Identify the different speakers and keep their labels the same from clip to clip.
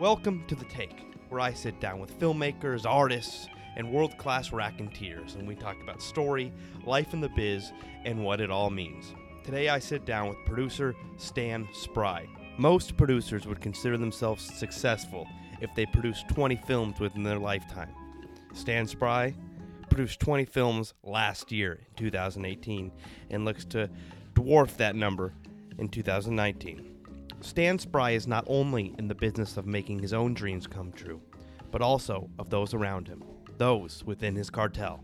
Speaker 1: Welcome to The Take, where I sit down with filmmakers, artists, and world class racketeers, and we talk about story, life in the biz, and what it all means. Today I sit down with producer Stan Spry. Most producers would consider themselves successful if they produced 20 films within their lifetime. Stan Spry produced 20 films last year in 2018 and looks to dwarf that number in 2019. Stan Spry is not only in the business of making his own dreams come true, but also of those around him, those within his cartel.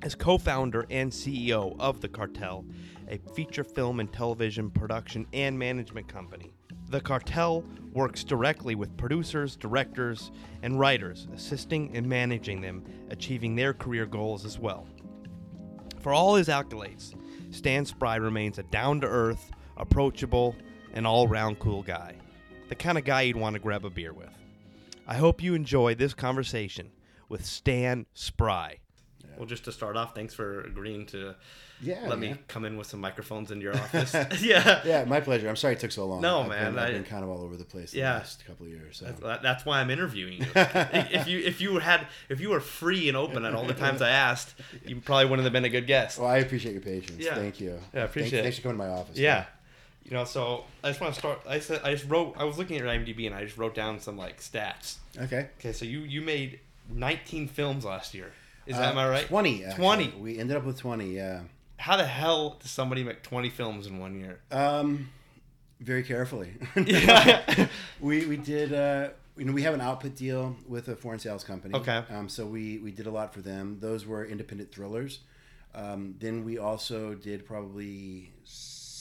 Speaker 1: As co founder and CEO of The Cartel, a feature film and television production and management company, The Cartel works directly with producers, directors, and writers, assisting and managing them achieving their career goals as well. For all his accolades, Stan Spry remains a down to earth, approachable, and all round cool guy. The kind of guy you'd want to grab a beer with. I hope you enjoy this conversation with Stan Spry. Well, just to start off, thanks for agreeing to
Speaker 2: Yeah,
Speaker 1: let me come in with some microphones into your office. yeah.
Speaker 2: Yeah, my pleasure. I'm sorry it took so long.
Speaker 1: No,
Speaker 2: I've
Speaker 1: man,
Speaker 2: Been, I've
Speaker 1: I-
Speaker 2: been kind of all over the place the
Speaker 1: Yeah.
Speaker 2: last couple of years. So.
Speaker 1: That- That's why I'm interviewing you. if you if you had if you were free and open at all the times I asked, you probably wouldn't have been a good guest.
Speaker 2: Well, I appreciate your patience.
Speaker 1: Yeah.
Speaker 2: Thank you.
Speaker 1: Yeah, I appreciate
Speaker 2: Thanks,
Speaker 1: it.
Speaker 2: Thanks for coming to my office.
Speaker 1: Yeah. You know, so I just want to start. I said I just wrote. I was looking at IMDb and I just wrote down some like stats.
Speaker 2: Okay.
Speaker 1: Okay, so you you made 19 films last year. Is that
Speaker 2: Uh,
Speaker 1: am I right?
Speaker 2: 20. actually.
Speaker 1: 20.
Speaker 2: We ended up with 20, yeah.
Speaker 1: How the hell does somebody make 20 films in one year?
Speaker 2: Um, very carefully.
Speaker 1: Yeah.
Speaker 2: we, we did, uh, you know, we have an output deal with a foreign sales company.
Speaker 1: Okay.
Speaker 2: Um, so we, we did a lot for them. Those were independent thrillers. Um, then we also did probably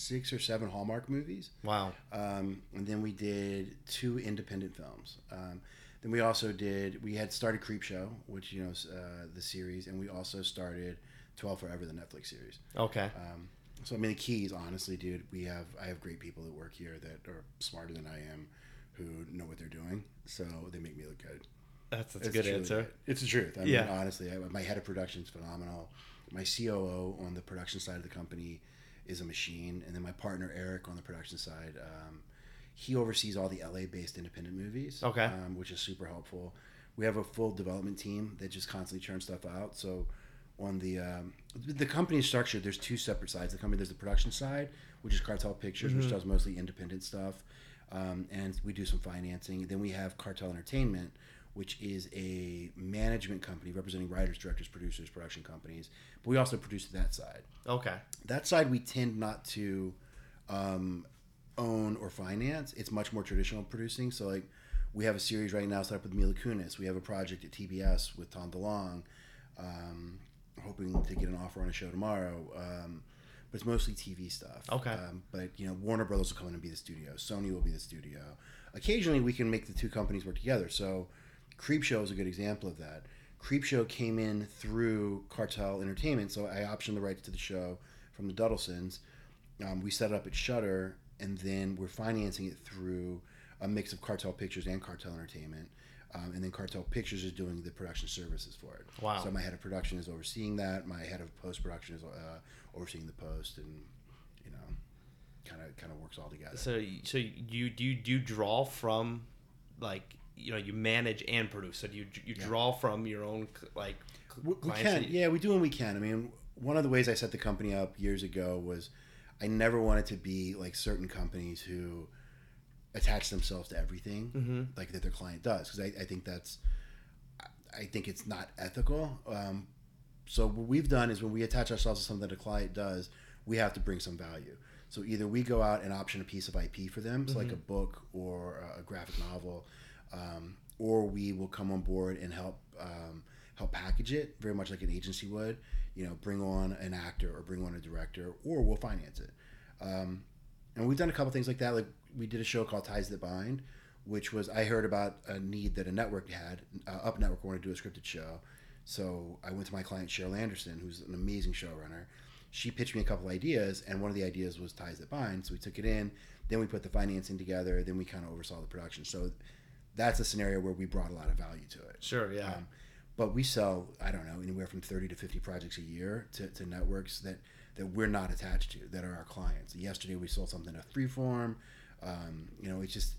Speaker 2: six or seven Hallmark movies.
Speaker 1: Wow.
Speaker 2: Um, and then we did two independent films. Um, then we also did we had started Creep Show, which you know uh, the series, and we also started Twelve Forever, the Netflix series.
Speaker 1: Okay.
Speaker 2: Um, so I mean, the keys, honestly, dude, we have I have great people that work here that are smarter than I am, who know what they're doing, so they make me look good.
Speaker 1: That's, that's a good answer.
Speaker 2: good. It's the truth. I mean, honestly, I, my head of production is phenomenal. My COO on the production side of the company is a machine, and then my partner Eric on the production side, um, he oversees all the LA-based independent movies.
Speaker 1: Okay.
Speaker 2: um, which is super helpful. We have a full development team that just constantly churns stuff out. So on the um, the company structure. There's two separate sides. The company there's the production side, which is Cartel Pictures, which does mostly independent stuff, um, and we do some financing. Then we have Cartel Entertainment, which is a management company representing writers, directors, producers, production companies. But we also produce that side.
Speaker 1: Okay.
Speaker 2: That side we tend not to um, own or finance. It's much more traditional producing. So like we have a series right now set up with Mila Kunis. We have a project at TBS with Tom DeLonge. Um, hoping to get an offer on a show tomorrow. Um, but it's mostly TV stuff.
Speaker 1: Okay.
Speaker 2: Um, but you know, Warner Brothers will come in and be the studio. Sony will be the studio. Occasionally, we can make the two companies work together. So, Creepshow is a good example of that. Creepshow came in through Cartel Entertainment, so I optioned the rights to the show from the Dudlesons. Um, we set it up at Shudder, and then we're financing it through a mix of Cartel Pictures and Cartel Entertainment. Um, and then Cartel Pictures is doing the production services for it.
Speaker 1: Wow.
Speaker 2: So my head of production is overseeing that. My head of post production is uh, overseeing the post, and you know, kind of kind of works all together.
Speaker 1: So so you do you do you draw from like you know you manage and produce. So do you you draw from your own like
Speaker 2: We, we can,
Speaker 1: you-
Speaker 2: yeah, we do and we can. I mean, one of the ways I set the company up years ago was I never wanted to be like certain companies who attach themselves to everything
Speaker 1: Mm-hmm.
Speaker 2: like that their client does because I, I think that's I think it's not ethical. Um, so what we've done is when we attach ourselves to something that a client does, we have to bring some value. So either we go out and option a piece of IP for them, so like a book or a graphic novel, um, or we will come on board and help um, help package it very much like an agency would. You know, bring on an actor or bring on a director, or we'll finance it. Um, and we've done a couple things like that. Like we did a show called Ties That Bind, which was I heard about a need that a network had. Uh, Up Network wanted to do a scripted show, so I went to my client Cheryl Anderson, who's an amazing showrunner. She pitched me a couple ideas, and one of the ideas was Ties That Bind. So we took it in, then we put the financing together, then we kind of oversaw the production. So that's a scenario where we brought a lot of value to it.
Speaker 1: Sure. Yeah.
Speaker 2: Um, but we sell, I don't know, anywhere from 30 to 50 projects a year to, to networks that, that we're not attached to, that are our clients. Yesterday we sold something to Freeform. Um, you know, it's just,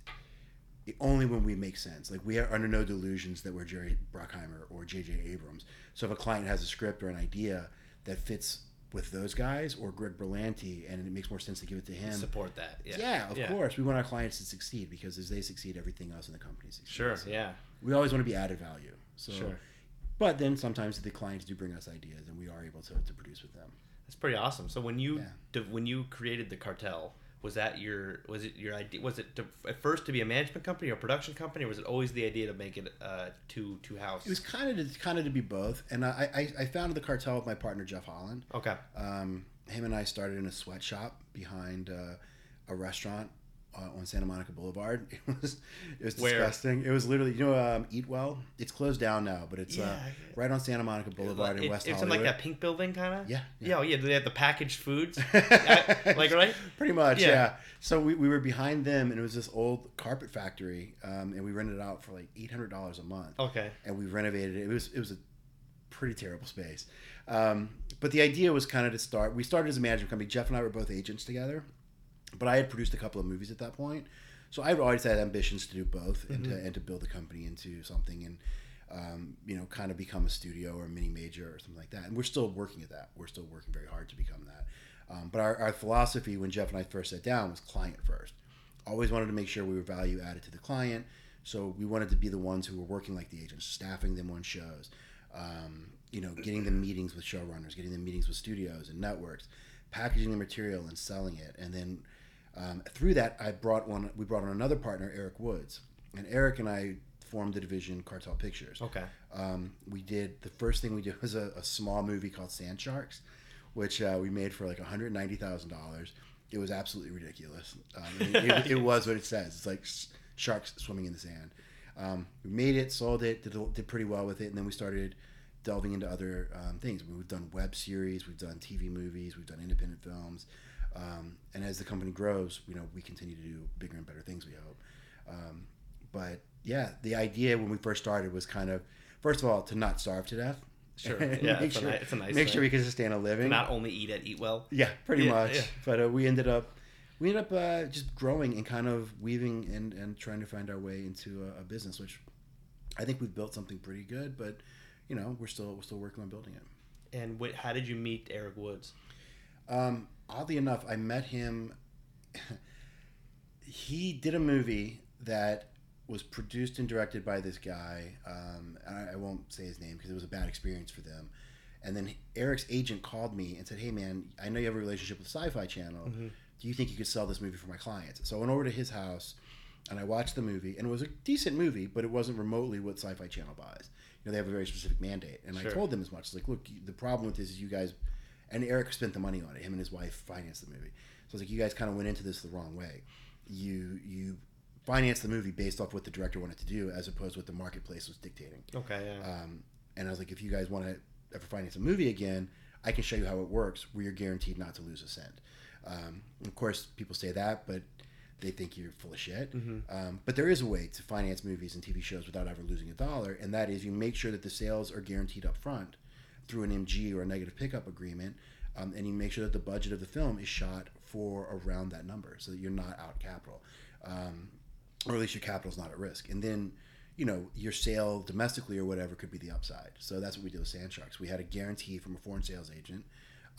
Speaker 2: only when we make sense. Like we are under no delusions that we're Jerry Bruckheimer or J.J. Abrams. So if a client has a script or an idea that fits with those guys or Greg Berlanti, and it makes more sense to give it to him.
Speaker 1: Support that. Yeah.
Speaker 2: Yeah, of course. We want our clients to succeed because as they succeed, everything else in the company succeeds.
Speaker 1: Sure. Yeah.
Speaker 2: We always want to be added value. So,
Speaker 1: Sure.
Speaker 2: but then sometimes the clients do bring us ideas, and we are able to, to produce with them.
Speaker 1: That's pretty awesome. So when you
Speaker 2: Yeah.
Speaker 1: when you created the cartel, was that your was it your idea? Was it to, at first to be a management company or a production company, or was it always the idea to make it uh, two two house?
Speaker 2: It was kind of to, kind of to be both, and I, I, I founded the cartel with my partner Jeff Holland.
Speaker 1: okay.
Speaker 2: Um, him and I started in a sweatshop behind uh, a restaurant on Santa Monica Boulevard. It was it was
Speaker 1: Where?
Speaker 2: disgusting. It was literally you know um, Eat Well. It's closed down now, but it's uh,
Speaker 1: Yeah.
Speaker 2: right on Santa Monica Boulevard in
Speaker 1: It-
Speaker 2: West
Speaker 1: it's in like that pink building kind of.
Speaker 2: Yeah,
Speaker 1: Yeah.
Speaker 2: yeah.
Speaker 1: oh, yeah. They have the packaged foods. I- like right.
Speaker 2: Pretty much,
Speaker 1: Yeah.
Speaker 2: yeah. So we, we were behind them, and it was this old carpet factory, um, and we rented it out for like eight hundred dollars a month.
Speaker 1: Okay.
Speaker 2: and we renovated it. It was it was a pretty terrible space. Um, but the idea was kind of to start. We started as a management company. Jeff and I were both agents together, but I had produced a couple of movies at that point, so I've always had ambitions to do both and to and to build the company into something and. Um, you know, kind of become a studio or a mini major or something like that. And we're still working at that. We're still working very hard to become that. Um, but our, our philosophy when Jeff and I first sat down was client first. Always wanted to make sure we were value added to the client. So we wanted to be the ones who were working like the agents, staffing them on shows, um, you know, getting them meetings with showrunners, getting them meetings with studios and networks, packaging the material and selling it. And then um, through that, I brought one. We brought on another partner, Eric Woods, and Eric and I formed the division Cartel Pictures.
Speaker 1: Okay.
Speaker 2: Um, we did the first thing we did was a, a small movie called Sand Sharks, which uh, we made for like one hundred ninety thousand dollars. It was absolutely ridiculous. Um, it, it, it was what it says. It's like s- sharks swimming in the sand. Um, we made it, sold it, did, did pretty well with it, and then we started delving into other um, things. We've done web series, we've done TV movies, we've done independent films, um, and as the company grows, you know, we continue to do bigger and better things. We hope. Um, but yeah, the idea when we first started was kind of, first of all, to not starve to death.
Speaker 1: Sure. Yeah,
Speaker 2: make
Speaker 1: it's a
Speaker 2: sure,
Speaker 1: a nice
Speaker 2: make sure we can sustain a living.
Speaker 1: Not only eat at Eat Well.
Speaker 2: yeah, pretty
Speaker 1: Yeah,
Speaker 2: much.
Speaker 1: yeah.
Speaker 2: But uh, we ended up, we ended up uh, just growing and kind of weaving and, and trying to find our way into a, a business, which I think we've built something pretty good. But you know, we're still we're still working on building it.
Speaker 1: And wh- how did you meet Eric Woods?
Speaker 2: Um, oddly enough, I met him. he did a movie that was produced and directed by this guy. Um, I, I won't say his name because it was a bad experience for them. And then Eric's agent called me and said, "Hey, man, I know you have a relationship with Sci-Fi Channel. Do you think you could sell this movie for my clients?" So I went over to his house and I watched the movie, and it was a decent movie, but it wasn't remotely what Sci-Fi Channel buys. You know, they have a very specific mandate, and
Speaker 1: Sure.
Speaker 2: I told them as much. It's like, look, the problem with this is you guys, and Eric spent the money on it. Him and his wife financed the movie. So I was like, you guys kind of went into this the wrong way. You you financed the movie based off what the director wanted to do, as opposed to what the marketplace was dictating.
Speaker 1: Okay. Yeah.
Speaker 2: Um, and I was like, if you guys want to ever finance a movie again, I can show you how it works, where you're guaranteed not to lose a cent. Um, of course, people say that, but they think you're full of shit. Um, but there is a way to finance movies and TV shows without ever losing a dollar, and that is you make sure that the sales are guaranteed up front through an MG or a negative pickup agreement, um, and you make sure that the budget of the film is shot for around that number, so that you're not out capital, um, or at least your capital's not at risk. And then, you know, your sale domestically or whatever could be the upside. So that's what we did with Sand Sharks. We had a guarantee from a foreign sales agent.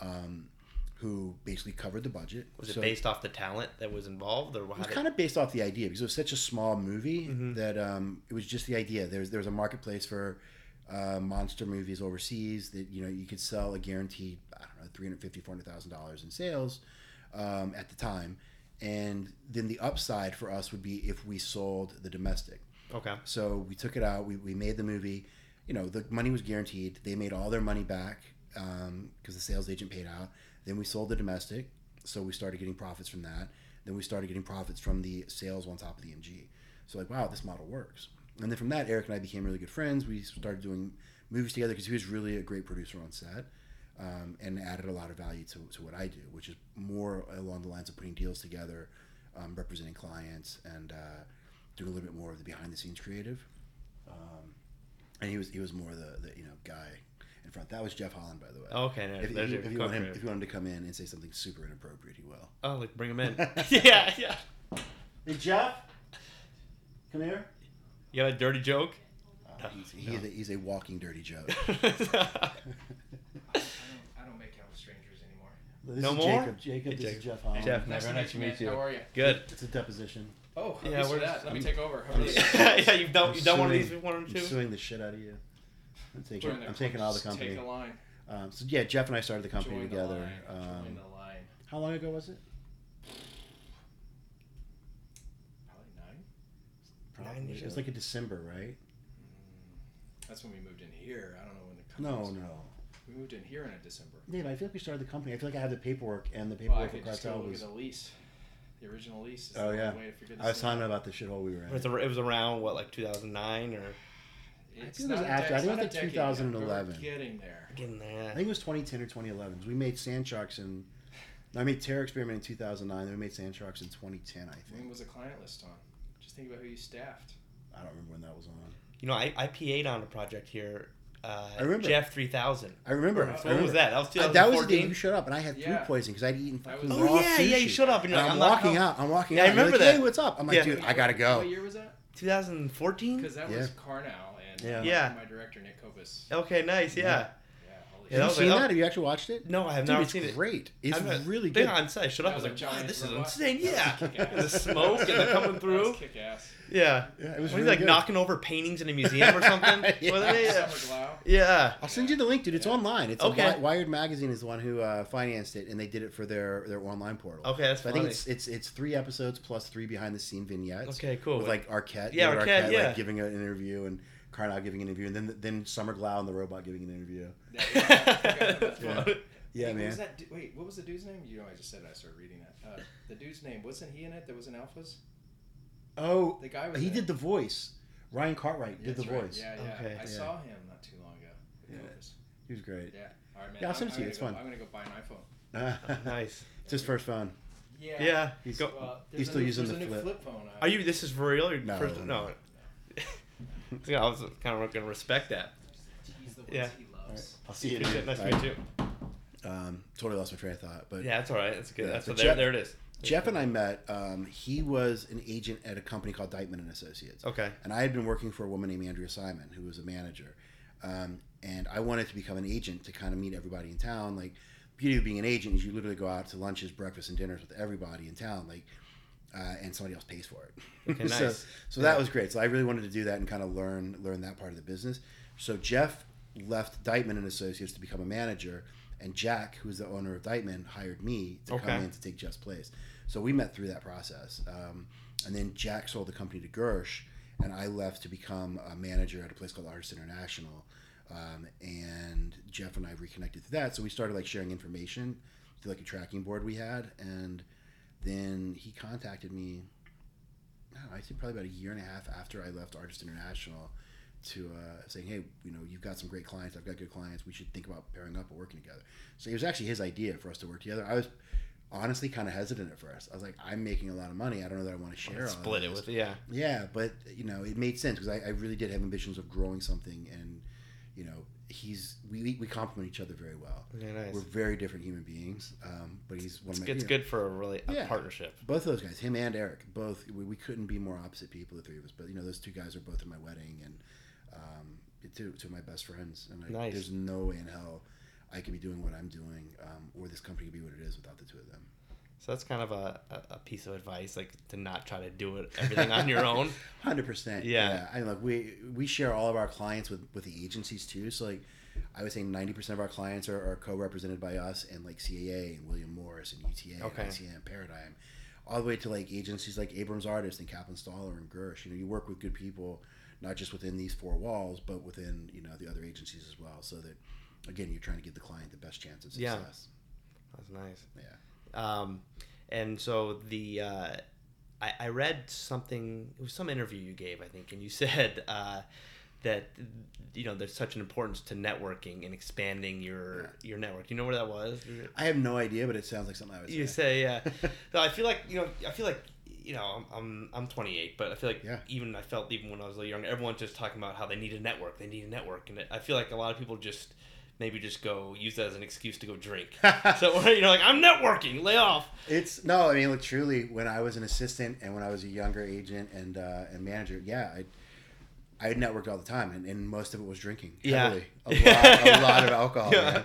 Speaker 2: Um, who basically covered the budget?
Speaker 1: was it based off the talent that was involved, or
Speaker 2: it was
Speaker 1: did?
Speaker 2: kind of based off the idea because it was such a small movie
Speaker 1: Mm-hmm.
Speaker 2: that um, it was just the idea. There's there was a marketplace for uh, monster movies overseas that you know you could sell a guaranteed I don't know three hundred fifty four hundred thousand dollars in sales um, at the time, and then the upside for us would be if we sold the domestic.
Speaker 1: okay.
Speaker 2: So we took it out. We, we made the movie. You know, the money was guaranteed. They made all their money back because the sales agent paid out. Then we sold the domestic. So we started getting profits from that. Then we started getting profits from the sales on top of the MG. So like, wow, this model works. And then from that, Eric and I became really good friends. We started doing movies together because he was really a great producer on set. Um, and added a lot of value to, to what I do, which is more along the lines of putting deals together, um, representing clients, and uh, doing a little bit more of the behind the scenes creative. Um, and he was he was more the, the you know guy in front. That was Jeff Holland, by the way.
Speaker 1: Okay. There,
Speaker 2: if, if,
Speaker 1: your
Speaker 2: if you want him, if you want him to come in and say something super inappropriate, he will.
Speaker 1: Oh, like bring him in. yeah. Yeah.
Speaker 2: Hey Jeff. Come here.
Speaker 1: You got a dirty joke?
Speaker 2: Uh, he's, he is a, he's a walking dirty joke.
Speaker 3: I don't, I don't make out with strangers anymore.
Speaker 2: This
Speaker 1: No
Speaker 2: is
Speaker 1: more?
Speaker 2: Jacob. Jacob,
Speaker 1: Hey,
Speaker 2: this
Speaker 1: Jacob.
Speaker 2: is Jeff Holland.
Speaker 1: Jeff.
Speaker 3: Nice
Speaker 1: Never
Speaker 3: to
Speaker 1: nice to
Speaker 3: meet
Speaker 1: meet
Speaker 3: you.
Speaker 1: you.
Speaker 3: man. How are you?
Speaker 1: Good.
Speaker 2: It's a deposition.
Speaker 3: Oh,
Speaker 1: Yeah,
Speaker 3: yeah,
Speaker 1: we're
Speaker 3: we're that. Let me take over. How are you?
Speaker 1: yeah, you've done
Speaker 2: I'm
Speaker 1: you've done one of these one or
Speaker 2: I'm
Speaker 1: two.
Speaker 2: suing the shit out of you. I'm taking, I'm taking all the
Speaker 3: just
Speaker 2: company.
Speaker 3: Take a line.
Speaker 2: Um, so yeah, Jeff and I started the company
Speaker 3: Join
Speaker 2: together.
Speaker 3: The line.
Speaker 2: Um,
Speaker 3: Join the line.
Speaker 2: how long ago was it?
Speaker 3: Probably nine.
Speaker 1: Nine years
Speaker 2: It was like a December, right? Mm.
Speaker 3: That's when we moved in here. I don't know when the
Speaker 2: No,
Speaker 3: company was-
Speaker 2: no.
Speaker 3: We moved in here in a December.
Speaker 2: Dave, I feel like we started the company. I feel like I have the paperwork, and the
Speaker 3: Well, I
Speaker 2: paperwork
Speaker 3: could
Speaker 2: for
Speaker 3: just go
Speaker 2: Cartel
Speaker 3: look
Speaker 2: was.
Speaker 3: at the lease. The original lease. Is
Speaker 2: Oh
Speaker 3: the
Speaker 2: yeah,
Speaker 3: way to figure this
Speaker 2: I was
Speaker 3: thing out.
Speaker 2: him about the shithole we were
Speaker 1: It was,
Speaker 2: in.
Speaker 1: a, it was around what like 2009 or
Speaker 3: It's
Speaker 2: think it was
Speaker 3: not a
Speaker 2: after- I
Speaker 3: it's
Speaker 2: think it
Speaker 3: not
Speaker 2: was
Speaker 3: a
Speaker 2: like
Speaker 3: decade yet, but
Speaker 2: 2011.
Speaker 3: We're getting there.
Speaker 1: getting there.
Speaker 2: I think it was 2010 or 2011. We made Sand Sharks in. I made Terror Experiment in 2009. Then we made Sand Sharks in 2010, I think.
Speaker 3: When was the client list on? Just think about who you staffed.
Speaker 2: I don't remember when that was on.
Speaker 1: You know, I, I PA'd on a project here. Uh,
Speaker 2: I remember.
Speaker 1: Jeff 3000.
Speaker 2: I remember.
Speaker 3: So
Speaker 2: I
Speaker 1: So what
Speaker 2: remember.
Speaker 1: was that? That was
Speaker 2: Uh,
Speaker 1: 2014.
Speaker 2: that was the day you showed up, and I had food
Speaker 3: Yeah.
Speaker 2: poisoning because I'd eaten
Speaker 3: That
Speaker 2: fucking
Speaker 3: was-
Speaker 2: raw
Speaker 1: Oh, yeah, yeah, you showed up and
Speaker 2: And
Speaker 1: you're like,
Speaker 2: I'm
Speaker 1: I'm
Speaker 2: walking
Speaker 1: home.
Speaker 2: out. I'm walking
Speaker 1: Yeah, I
Speaker 2: out. and you're
Speaker 1: remember
Speaker 2: like,
Speaker 1: that.
Speaker 2: Hey, what's up? I'm like,
Speaker 1: Yeah.
Speaker 2: dude, I gotta go.
Speaker 3: What year was that?
Speaker 1: 2014.
Speaker 3: Because that
Speaker 2: Yeah.
Speaker 3: was Carnow and
Speaker 2: Yeah.
Speaker 3: uh,
Speaker 1: Yeah.
Speaker 3: my director Nick Kovas.
Speaker 1: Okay, nice. Yeah.
Speaker 2: Yeah.
Speaker 3: Yeah,
Speaker 2: Have you seen
Speaker 1: like-
Speaker 2: that? Have you actually watched it?
Speaker 1: No, I have
Speaker 2: Dude,
Speaker 1: never
Speaker 2: it's
Speaker 1: seen it.
Speaker 2: great. It's
Speaker 1: I'm not-
Speaker 2: really
Speaker 1: thing
Speaker 2: good.
Speaker 1: on set. I showed up. I was like,
Speaker 3: was
Speaker 1: wow, this is insane. Yeah. the smoke and the coming
Speaker 3: That
Speaker 1: through.
Speaker 3: was kick ass.
Speaker 1: Yeah.
Speaker 2: Yeah, it was
Speaker 1: Was he
Speaker 2: really
Speaker 1: like
Speaker 2: good.
Speaker 1: knocking over paintings in a museum or something?
Speaker 2: Yeah.
Speaker 1: Wasn't? Yeah. Yeah.
Speaker 2: I'll send you the link, dude. It's
Speaker 3: Yeah.
Speaker 2: online. It's
Speaker 1: Okay.
Speaker 2: okay. Wired Magazine is the one who uh, financed it, and they did it for their their online portal.
Speaker 1: Okay, that's
Speaker 2: So I think it's it's it's three episodes plus three behind the scene vignettes.
Speaker 1: Okay, cool.
Speaker 2: With like Arquette,
Speaker 1: Yeah,
Speaker 2: David
Speaker 1: Arquette, yeah.
Speaker 2: like giving an interview, and Carnal giving an interview, and then then Summer Glau and the robot giving an interview.
Speaker 3: Yeah, yeah, I forgot about that.
Speaker 2: Yeah.
Speaker 1: Fun.
Speaker 2: Yeah,
Speaker 3: Hey, what
Speaker 2: man.
Speaker 3: was that wait, what was the dude's name? You know, I just said it, I started reading that. Uh, the dude's name wasn't he in it? That was in Alphas.
Speaker 2: Oh,
Speaker 3: The guy was.
Speaker 2: he
Speaker 3: in
Speaker 2: did
Speaker 3: it.
Speaker 2: the voice. Ryan Cartwright
Speaker 3: Yeah,
Speaker 2: did the
Speaker 3: right.
Speaker 2: voice.
Speaker 3: Yeah, yeah.
Speaker 1: Okay.
Speaker 3: I
Speaker 2: Yeah.
Speaker 3: saw him not too long ago. with
Speaker 2: Yeah.
Speaker 3: Kovas.
Speaker 2: He was great.
Speaker 3: Yeah. All right, man.
Speaker 2: Yeah, I'll send it to you. It's
Speaker 3: gonna
Speaker 2: fun.
Speaker 3: I'm gonna go buy an iPhone.
Speaker 1: nice.
Speaker 2: it's his first phone.
Speaker 3: Yeah.
Speaker 1: Yeah.
Speaker 2: He's-
Speaker 1: Go-
Speaker 3: Well,
Speaker 2: He's
Speaker 3: there's a
Speaker 2: still
Speaker 3: new-
Speaker 2: using the
Speaker 3: a new
Speaker 2: flip.
Speaker 3: phone. uh,
Speaker 1: Are you? This is for real? Or
Speaker 2: No,
Speaker 1: First,
Speaker 2: no.
Speaker 1: no. yeah, I was kind of gonna respect that.
Speaker 3: He's the ones
Speaker 1: Yeah.
Speaker 3: he
Speaker 2: All right.
Speaker 3: loves.
Speaker 2: I'll see you.
Speaker 1: Good shit.
Speaker 2: dude.
Speaker 1: Nice to meet you.
Speaker 2: Um, totally lost my train of thought, but
Speaker 1: Yeah, that's all right. That's good.
Speaker 2: Yeah,
Speaker 1: that's
Speaker 2: but
Speaker 1: what, there,
Speaker 2: Jeff-
Speaker 1: there it is.
Speaker 2: Jeff and I met. Um, he was an agent at a company called Dytman and Associates.
Speaker 1: Okay.
Speaker 2: and I had been working for a woman named Andrea Simon, who was a manager. Um, and I wanted to become an agent to kind of meet everybody in town. Like, beauty of being an agent is you literally go out to lunches, breakfast, and dinners with everybody in town. Like, uh, and somebody else pays for it.
Speaker 1: Okay,
Speaker 2: so,
Speaker 1: nice.
Speaker 2: so that was great. So I really wanted to do that and kind of learn learn that part of the business. So Jeff left Dytman and Associates to become a manager, and Jack, who's the owner of Dytman, hired me to
Speaker 1: Okay.
Speaker 2: come in to take Jeff's place. So we met through that process. Um, and then Jack sold the company to Gersh, and I left to become a manager at a place called Artists International. Um, and Jeff and I reconnected through that. So we started like sharing information through like a tracking board we had. And then he contacted me, know, I think probably about a year and a half after I left Artist International to uh, saying, hey, you know, you've got some great clients. I've got good clients. We should think about pairing up and working together. So it was actually his idea for us to work together. I was honestly kind of hesitant at first. I was like, I'm making a lot of money. I don't know that I want to share. all
Speaker 1: Split it with yeah.
Speaker 2: Yeah, but you know, it made sense because I, I really did have ambitions of growing something, and you know, he's we we complement each other very well.
Speaker 1: Very nice.
Speaker 2: We're very different human beings, um, but he's one
Speaker 1: It's,
Speaker 2: of my.
Speaker 1: it's
Speaker 2: you know,
Speaker 1: good for a really a
Speaker 2: Yeah.
Speaker 1: partnership.
Speaker 2: Both those guys, him and Eric, both we, we couldn't be more opposite people, the three of us. But you know, those two guys are both at my wedding, and um, two two of my best friends. And I,
Speaker 1: Nice.
Speaker 2: there's no way in hell I could be doing what I'm doing, um, or this company could be what it is without the two of them.
Speaker 1: So that's kind of a, a, piece of advice, like to not try to do it everything on your own.
Speaker 2: Hundred percent.
Speaker 1: Yeah.
Speaker 2: I mean, look, we we share all of our clients with with the agencies too. So like, I would say ninety percent of our clients are, are co-represented by us and like CAA and William Morris and UTA
Speaker 1: Okay.
Speaker 2: and ICM Paradigm, all the way to like agencies like Abrams Artist and Kaplan Stahler and Gersh. You know, you work with good people, not just within these four walls, but within you know the other agencies as well. So that again, you're trying to give the client the best chance of success.
Speaker 1: Yeah.
Speaker 2: success.
Speaker 1: That's nice.
Speaker 2: Yeah.
Speaker 1: Um, and so the uh, I, I read something. It was some interview you gave, I think, and you said uh, that you know there's such an importance to networking and expanding your your network. Do you know where that was?
Speaker 2: I have no idea, but it sounds like something I would say.
Speaker 1: You say, yeah. so I feel like you know, I feel like you know, I'm I'm, I'm 28, but I feel like
Speaker 2: Yeah.
Speaker 1: even I felt even when I was a little younger, everyone's just talking about how they need a network, they need a network, and it, I feel like a lot of people just maybe just go use that as an excuse to go drink. so you know, like, I'm networking. Lay off.
Speaker 2: It's no, I mean, look, truly, when I was an assistant and when I was a younger agent and uh, and manager, yeah, I I networked all the time, and, and most of it was drinking.
Speaker 1: Yeah.
Speaker 2: a lot, a lot of alcohol.
Speaker 1: Yeah.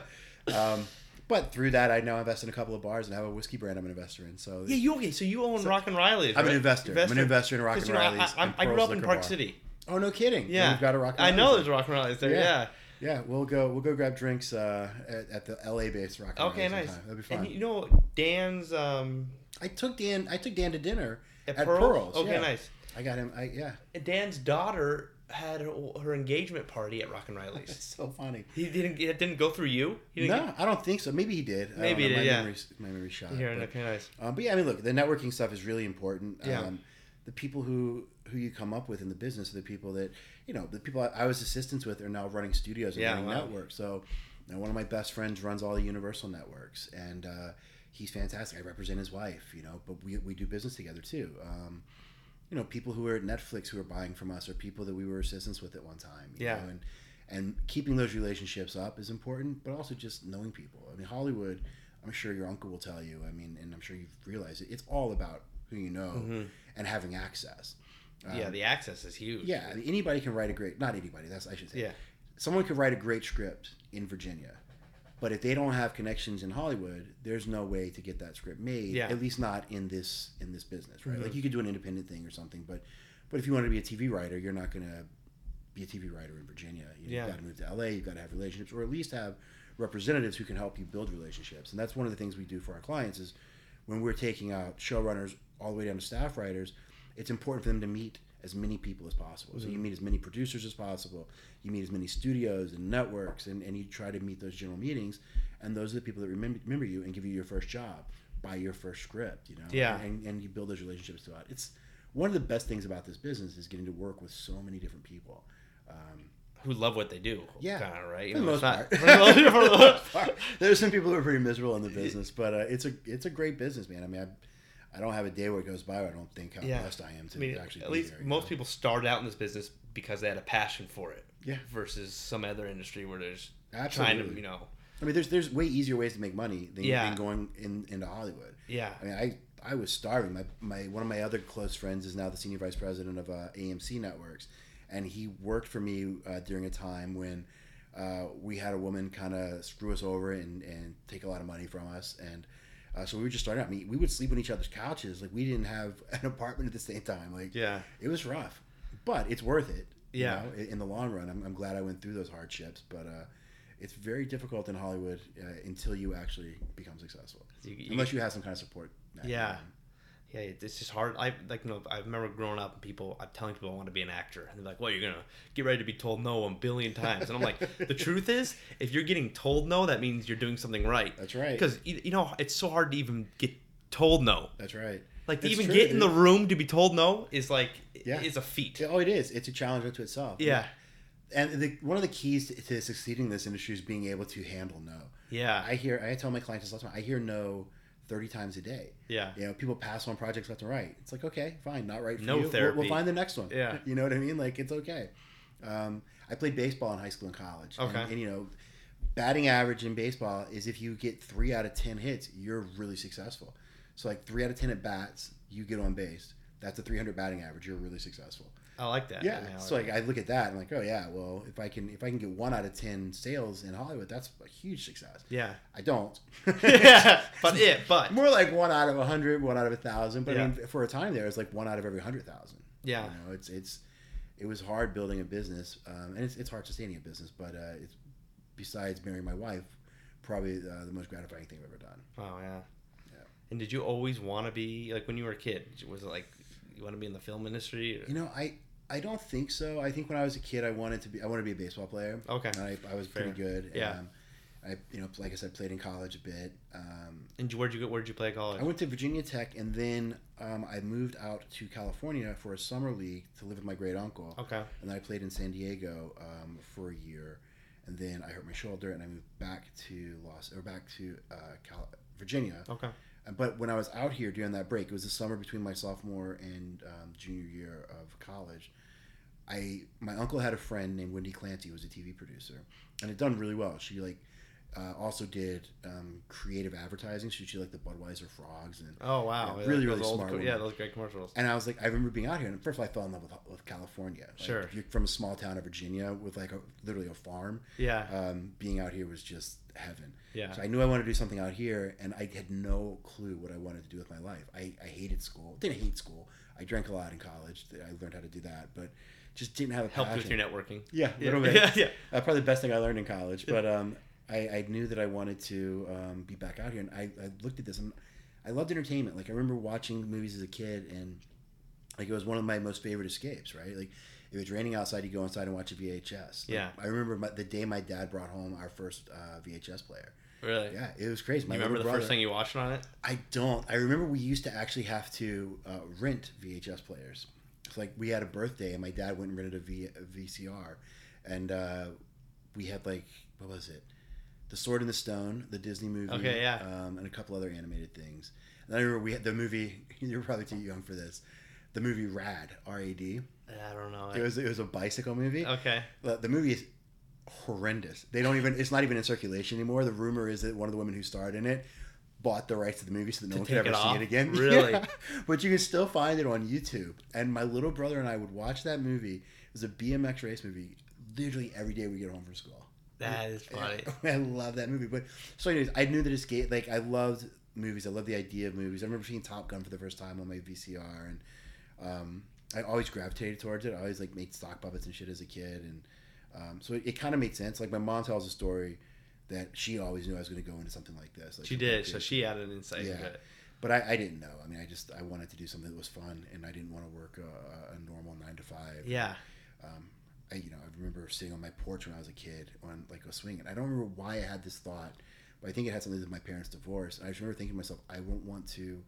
Speaker 2: Um, but through that, I now invest in a couple of bars and have a whiskey brand I'm an investor in. So
Speaker 1: Yeah, you okay? So you own Rock and Reilly's.
Speaker 2: I'm an
Speaker 1: right?
Speaker 2: investor. I'm an investor in Rock and
Speaker 1: you know,
Speaker 2: Reilly's
Speaker 1: I, I,
Speaker 2: and
Speaker 1: I grew up in Park
Speaker 2: Bar.
Speaker 1: City.
Speaker 2: oh no, kidding.
Speaker 1: Yeah,
Speaker 2: we've got a Rock. And
Speaker 1: I know there's Rock and Reilly's there.
Speaker 2: Yeah.
Speaker 1: Yeah.
Speaker 2: Yeah, we'll go. We'll go grab drinks uh, at, at the LA based Rock.
Speaker 1: Okay, nice.
Speaker 2: sometime. That'd be fun.
Speaker 1: And you know Dan's um,
Speaker 2: I took Dan. I took Dan to dinner
Speaker 1: at,
Speaker 2: at
Speaker 1: Pearl.
Speaker 2: Pearl's.
Speaker 1: Okay,
Speaker 2: yeah.
Speaker 1: nice.
Speaker 2: I got him. I yeah.
Speaker 1: Dan's daughter had her, engagement party at Rock and Reilly's.
Speaker 2: so funny.
Speaker 1: he didn't. It didn't go through you.
Speaker 2: No, I don't think so. Maybe he did.
Speaker 1: Maybe he did,
Speaker 2: My
Speaker 1: yeah.
Speaker 2: Memory's, my memory's shot.
Speaker 1: Get,
Speaker 2: but,
Speaker 1: okay, nice.
Speaker 2: um, but yeah, I mean, look, the networking stuff is really important.
Speaker 1: Yeah.
Speaker 2: Um, the people who who you come up with in the business are the people that you know. The people I, I was assistants with are now running studios and
Speaker 1: Yeah,
Speaker 2: running
Speaker 1: wow.
Speaker 2: networks. So, you know, one of my best friends runs all the Universal networks, and uh, he's fantastic. I represent his wife, you know, but we we do business together too. Um, you know, people who are at Netflix who are buying from us are people that we were assistants with at one time. you
Speaker 1: Yeah.
Speaker 2: know, and and keeping those relationships up is important, but also just knowing people. I mean, Hollywood. I'm sure your uncle will tell you. I mean, and I'm sure you've realized it. It's all about who you know
Speaker 1: Mhm.
Speaker 2: and having access. Um,
Speaker 1: yeah, the access is huge.
Speaker 2: yeah. I mean, anybody can write a great. Not anybody. That's I should say.
Speaker 1: Yeah.
Speaker 2: Someone could write a great script in Virginia, but if they don't have connections in Hollywood, there's no way to get that script made.
Speaker 1: Yeah.
Speaker 2: At least not in this in this business, right?
Speaker 1: Mhm.
Speaker 2: Like you could do an independent thing or something, but but if you want to be a TV writer, you're not going to be a TV writer in Virginia. You
Speaker 1: Yeah.
Speaker 2: have got to move to LA. You've got to have relationships, or at least have representatives who can help you build relationships. And that's one of the things we do for our clients is when we're taking out showrunners all the way down to staff writers, it's important for them to meet as many people as possible. So you meet as many producers as possible. You meet as many studios and networks, and, and you try to meet those general meetings. And those are the people that remember, remember you and give you your first job, buy your first script, you know?
Speaker 1: Yeah.
Speaker 2: And, and you build those relationships throughout. It's one of the best things about this business is getting to work with so many different people. Um,
Speaker 1: Who love what they do.
Speaker 2: Yeah.
Speaker 1: Kind of right.
Speaker 2: for the most part.
Speaker 1: for the most- for the most part.
Speaker 2: There's some people who are pretty miserable in the business, but uh, it's a it's a great business, man. I mean, I, I don't have a day where it goes by where I don't think how
Speaker 1: Yeah.
Speaker 2: blessed I am to
Speaker 1: I mean,
Speaker 2: actually.
Speaker 1: at
Speaker 2: be
Speaker 1: least
Speaker 2: there,
Speaker 1: most
Speaker 2: know?
Speaker 1: people started out in this business because they had a passion for it.
Speaker 2: Yeah.
Speaker 1: Versus some other industry where there's
Speaker 2: Absolutely.
Speaker 1: trying to, you know,
Speaker 2: I mean, there's there's way easier ways to make money than,
Speaker 1: Yeah.
Speaker 2: than going in into Hollywood.
Speaker 1: yeah,
Speaker 2: I mean, I I was starving. My my one of my other close friends is now the senior vice president of uh, AMC Networks, and he worked for me uh, during a time when uh, we had a woman kind of screw us over and and take a lot of money from us, and uh, so we were just starting out. I mean, we would sleep on each other's couches. Like we didn't have an apartment at the same time. Like
Speaker 1: yeah,
Speaker 2: it was rough, but it's worth it. you
Speaker 1: Yeah.
Speaker 2: know, in- in the long run, I'm, I'm glad I went through those hardships, but uh, it's very difficult in Hollywood uh, until you actually become successful,
Speaker 1: You- you-
Speaker 2: unless you have some kind of support.
Speaker 1: Yeah. Yeah. It's just hard. I like, you know, I remember growing up and people, I'm telling people I want to be an actor, and they're like, "Well, you're gonna get ready to be told no a billion times," and I'm like, the truth is, if you're getting told no, that means you're doing something right.
Speaker 2: That's right.
Speaker 1: Because you know, it's so hard to even get told no.
Speaker 2: That's right.
Speaker 1: Like to
Speaker 2: It's
Speaker 1: even
Speaker 2: true,
Speaker 1: get in the room to be told no is like
Speaker 2: Yeah.
Speaker 1: is a feat.
Speaker 2: Oh, it is. It's a challenge unto itself.
Speaker 1: Yeah.
Speaker 2: And the, one of the keys to, to succeeding in this industry is being able to handle no.
Speaker 1: Yeah.
Speaker 2: I hear, I tell my clients this all the time, I hear no 30 times a day.
Speaker 1: yeah.
Speaker 2: You know, people pass on projects left and right. It's like, okay, fine, not right for
Speaker 1: No
Speaker 2: you. We'll-
Speaker 1: therapy.
Speaker 2: We'll, find the next one.
Speaker 1: Yeah.
Speaker 2: You know what I mean? Like, it's okay. Um, I played baseball in high school and college.
Speaker 1: Okay.
Speaker 2: And, and, you know, batting average in baseball is if you get three out of 10 hits, you're really successful. So, like, three out of 10 at bats, you get on base. That's a 300 batting average. You're really successful.
Speaker 1: I like that.
Speaker 2: Yeah.
Speaker 1: analogy.
Speaker 2: So like I look at that and like, oh yeah, well if I can if I can get one out of ten sales in Hollywood, that's a huge success.
Speaker 1: yeah.
Speaker 2: I don't.
Speaker 1: yeah. But it. But
Speaker 2: More like one out of a hundred, one out of a thousand. But I mean, for a time there, it's like one out of every hundred thousand.
Speaker 1: yeah.
Speaker 2: You know, it's it's it was hard building a business, um, and it's, it's hard sustaining a business. But uh, it's besides marrying my wife, probably uh, the most gratifying thing I've ever done.
Speaker 1: Oh yeah.
Speaker 2: Yeah.
Speaker 1: And did you always want to be like when you were a kid? Was it like you want to be in the film industry? Or?
Speaker 2: You know, I I don't think so. I think when I was a kid, I wanted to be I wanted to be a baseball player.
Speaker 1: Okay.
Speaker 2: And I, I was pretty
Speaker 1: Fair.
Speaker 2: good.
Speaker 1: Yeah.
Speaker 2: Um, I you know like I said played in college a bit. Um,
Speaker 1: And where'd you go? Where'd you play college?
Speaker 2: I went to Virginia Tech, and then um, I moved out to California for a summer league to live with my great uncle.
Speaker 1: Okay.
Speaker 2: And then I played in San Diego um, for a year, and then I hurt my shoulder, and I moved back to Los or back to uh, Cal- Virginia.
Speaker 1: Okay.
Speaker 2: But when I was out here during that break, it was the summer between my sophomore and um, junior year of college. I my uncle had a friend named Wendy Clancy who was a TV producer and it done really well. She like uh, also did um, creative advertising. So she did, like the Budweiser frogs and
Speaker 1: Oh wow!
Speaker 2: Yeah, really, really smart
Speaker 1: co- yeah, those great commercials.
Speaker 2: and I was like, I remember being out here, and first of all, I fell in love with, with California. Like,
Speaker 1: Sure.
Speaker 2: if you're from a small town of Virginia with like a, literally a farm.
Speaker 1: Yeah,
Speaker 2: Um, being out here was just heaven.
Speaker 1: yeah,
Speaker 2: So I knew I wanted to do something out here, and I had no clue what I wanted to do with my life. I, I hated school. Didn't hate school. I drank a lot in college. I learned how to do that, but just didn't have a
Speaker 1: helped
Speaker 2: passion.
Speaker 1: with your networking.
Speaker 2: Yeah, a
Speaker 1: Yeah,
Speaker 2: little bit.
Speaker 1: yeah, yeah.
Speaker 2: Uh, probably the best thing I learned in college. But um, I, I knew that I wanted to um, be back out here, and I, I looked at this, and I loved entertainment. Like I remember watching movies as a kid, and like it was one of my most favorite escapes. Right, like if it's raining outside, you go inside and watch a VHS. Like,
Speaker 1: Yeah.
Speaker 2: I remember my, the day my dad brought home our first uh, VHS player.
Speaker 1: Really?
Speaker 2: Yeah, it was crazy.
Speaker 1: You remember the
Speaker 2: little
Speaker 1: first thing you watched on it?
Speaker 2: I don't. I remember we used to actually have to uh, rent VHS players. It's like we had a birthday and my dad went and rented a, v- a VCR, and uh, we had like what was it, The Sword in the Stone, the Disney movie,
Speaker 1: Okay, yeah.
Speaker 2: um, and a couple other animated things. And I remember we had the movie. You're probably too young for this. The movie Rad, R A D.
Speaker 1: I don't know.
Speaker 2: It was it was a bicycle movie.
Speaker 1: okay.
Speaker 2: The, the movie is horrendous. They don't even. It's not even in circulation anymore. The rumor is that one of the women who starred in it bought the rights to the movie so that no one could ever
Speaker 1: it
Speaker 2: see it again.
Speaker 1: Really?
Speaker 2: Yeah. But you can still find it on YouTube. And my little brother and I would watch that movie. It was a BMX race movie. Literally every day we get home from school.
Speaker 1: That is funny.
Speaker 2: I love that movie. But so, anyways, I knew that escape. Like I loved movies. I love the idea of movies. I remember seeing Top Gun for the first time on my VCR, and um, I always gravitated towards it. I always like made stock puppets and shit as a kid, and um, so it, it kind of made sense. Like my mom tells a story that she always knew I was going to go into something like this. Like
Speaker 1: She did. So she had an insight
Speaker 2: Yeah.
Speaker 1: into it.
Speaker 2: But I, I didn't know. I mean, I just I wanted to do something that was fun, and I didn't want to work a, a normal nine to five.
Speaker 1: Yeah.
Speaker 2: Um, I, you know, I remember sitting on my porch when I was a kid on like a swing, and I don't remember why I had this thought, but I think it had something to do with my parents' divorce. And I just remember thinking to myself, I won't want to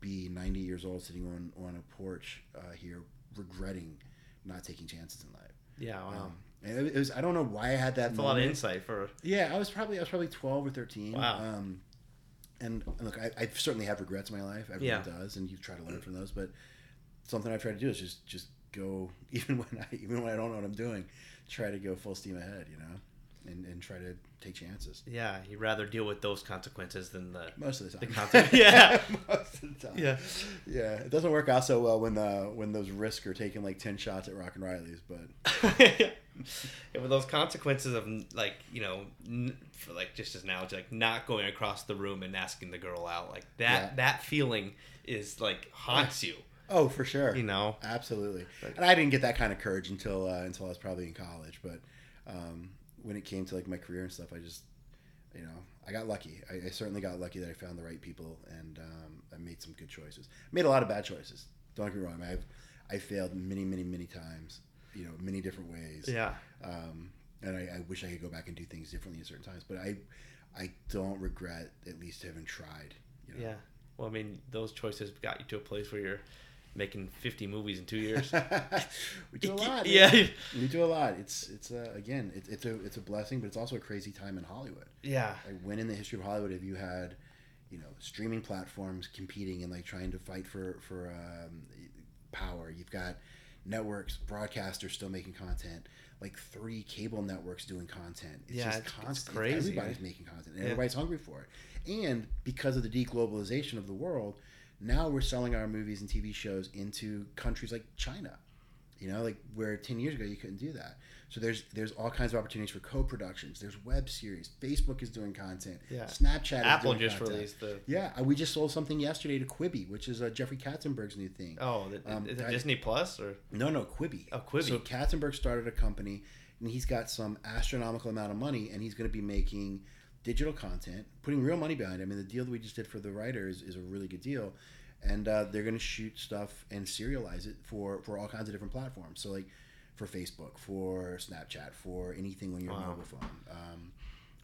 Speaker 2: be 90 years old sitting on on a porch uh, here, regretting not taking chances in life.
Speaker 1: Yeah. Wow.
Speaker 2: Um, and it was I don't know why I had that.
Speaker 1: That's a lot of insight for.
Speaker 2: Yeah, I was probably I was probably 12 or 13.
Speaker 1: Wow.
Speaker 2: Um, and and look, I, I've certainly had regrets in my life. Everyone
Speaker 1: Yeah.
Speaker 2: does, and you try to learn from those. But something I try to do is just just go even when I even when I don't know what I'm doing, try to go full steam ahead. You know, and and try to take chances.
Speaker 1: Yeah, you'd rather deal with those consequences than the.
Speaker 2: Most of the time.
Speaker 1: The concept- yeah.
Speaker 2: Most of the time.
Speaker 1: Yeah.
Speaker 2: Yeah. It doesn't work out so well when uh when those risks are taking like ten shots at Rock and Reilly's, but
Speaker 1: yeah, but those consequences of like you know, n- for like just as analogy, like not going across the room and asking the girl out, like that.
Speaker 2: Yeah.
Speaker 1: That feeling is like haunts you.
Speaker 2: Oh for sure.
Speaker 1: You know.
Speaker 2: Absolutely.
Speaker 1: But-
Speaker 2: and I didn't get that kind of courage until uh, until I was probably in college. But um, when it came to like my career and stuff, I just you know I got lucky. I, I certainly got lucky that I found the right people and um, I made some good choices. made a lot of bad choices. Don't get me wrong. I've I failed many many many times. You know, many different ways.
Speaker 1: Yeah.
Speaker 2: Um, and I, I wish I could go back and do things differently at certain times. But I I don't regret at least having tried. You know?
Speaker 1: Yeah. Well, I mean, those choices got you to a place where you're making 50 movies in two years.
Speaker 2: we do a lot.
Speaker 1: Yeah.
Speaker 2: man. we do a lot. It's it's uh, again, it, it's a it's a blessing, but it's also a crazy time in Hollywood.
Speaker 1: Yeah.
Speaker 2: Like when in the history of Hollywood have you had, you know, streaming platforms competing and like trying to fight for for um, power? You've got networks, broadcasters still making content. Like three cable networks doing content. It's
Speaker 1: Yeah,
Speaker 2: just
Speaker 1: it's- it's
Speaker 2: constant.
Speaker 1: crazy.
Speaker 2: Everybody's making content, and
Speaker 1: Yeah.
Speaker 2: everybody's hungry for it. And because of the deglobalization of the world, now we're selling our movies and TV shows into countries like China. You know, like where ten years ago you couldn't do that. So there's there's all kinds of opportunities for co-productions. There's web series. Facebook is doing content.
Speaker 1: Yeah.
Speaker 2: Snapchat. is
Speaker 1: Apple
Speaker 2: doing
Speaker 1: just
Speaker 2: content.
Speaker 1: released the.
Speaker 2: Yeah, uh, we just sold something yesterday to Quibi, which is uh, Jeffrey Katzenberg's new thing.
Speaker 1: Oh, the,
Speaker 2: Um,
Speaker 1: is it
Speaker 2: I-
Speaker 1: Disney Plus or?
Speaker 2: No, no, Quibi.
Speaker 1: Oh, Quibi.
Speaker 2: So Katzenberg started a company, and he's got some astronomical amount of money, and he's going to be making digital content, putting real money behind it. I mean, the deal that we just did for the writers is a really good deal, and uh, they're going to shoot stuff and serialize it for for all kinds of different platforms. So like for Facebook, for Snapchat, for anything on your
Speaker 1: Wow.
Speaker 2: mobile phone. Um,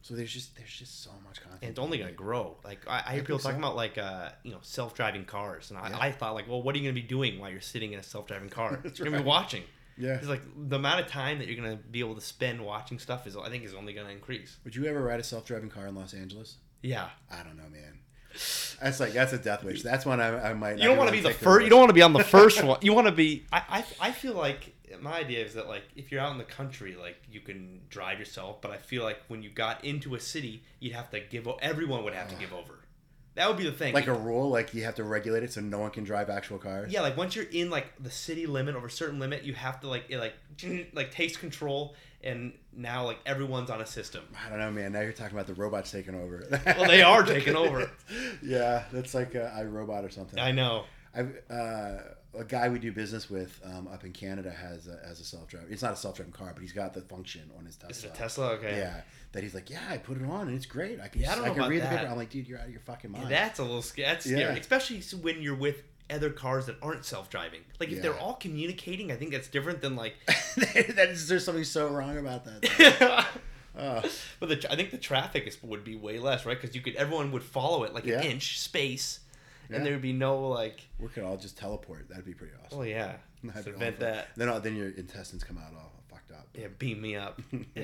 Speaker 2: so there's just there's just so much content.
Speaker 1: And it's only gonna grow. Like I, I hear people
Speaker 2: so.
Speaker 1: talking about like uh you know self driving cars, and I,
Speaker 2: Yeah.
Speaker 1: I thought like, well, what are you gonna be doing while you're sitting in a self driving car? You're gonna be watching.
Speaker 2: Yeah.
Speaker 1: It's like the amount of time that you're gonna be able to spend watching stuff is I think is only gonna increase.
Speaker 2: Would you ever ride a self-driving car in Los Angeles?
Speaker 1: Yeah.
Speaker 2: I don't know, man. That's like that's a death wish. That's one I, I might.
Speaker 1: You don't want to be the first. You don't want to be on the first one. You want to be. I, I I feel like my idea is that like if you're out in the country, like you can drive yourself. But I feel like when you got into a city, you'd have to give. Everyone would have to give over. That would be the thing.
Speaker 2: like a rule, like you have to regulate it so no one can drive actual cars.
Speaker 1: yeah, like once you're in like the city limit or a certain limit, you have to like it like like takes control. And now like everyone's on a system.
Speaker 2: I don't know, man. Now you're talking about the robots taking over.
Speaker 1: Well, they are taking over.
Speaker 2: yeah, that's like uh, Robot or something.
Speaker 1: I know.
Speaker 2: I've, uh, a guy we do business with um, up in Canada has a, has a self driving. It's not a self driving car, but he's got the function on his Tesla.
Speaker 1: Is it a Tesla? Okay.
Speaker 2: Yeah, that he's like, yeah, I put it on and it's great. I can,
Speaker 1: Yeah, I don't know
Speaker 2: can read the
Speaker 1: that.
Speaker 2: paper. I'm like, dude, you're out of your fucking mind.
Speaker 1: That's a little scary. That's
Speaker 2: Yeah.
Speaker 1: especially when you're with other cars that aren't self-driving. Like if
Speaker 2: Yeah.
Speaker 1: they're all communicating, I think that's different than like.
Speaker 2: that is, there's something so wrong about that. Oh,
Speaker 1: but the, I think the traffic is, would be way less, right? Because you could everyone would follow it like
Speaker 2: Yeah.
Speaker 1: an inch space,
Speaker 2: Yeah.
Speaker 1: and there would be no like.
Speaker 2: we could all just teleport. That'd be pretty awesome.
Speaker 1: Oh yeah,
Speaker 2: That'd
Speaker 1: prevent that.
Speaker 2: Then, all- then your intestines come out all fucked up.
Speaker 1: Yeah, beam me up. yeah.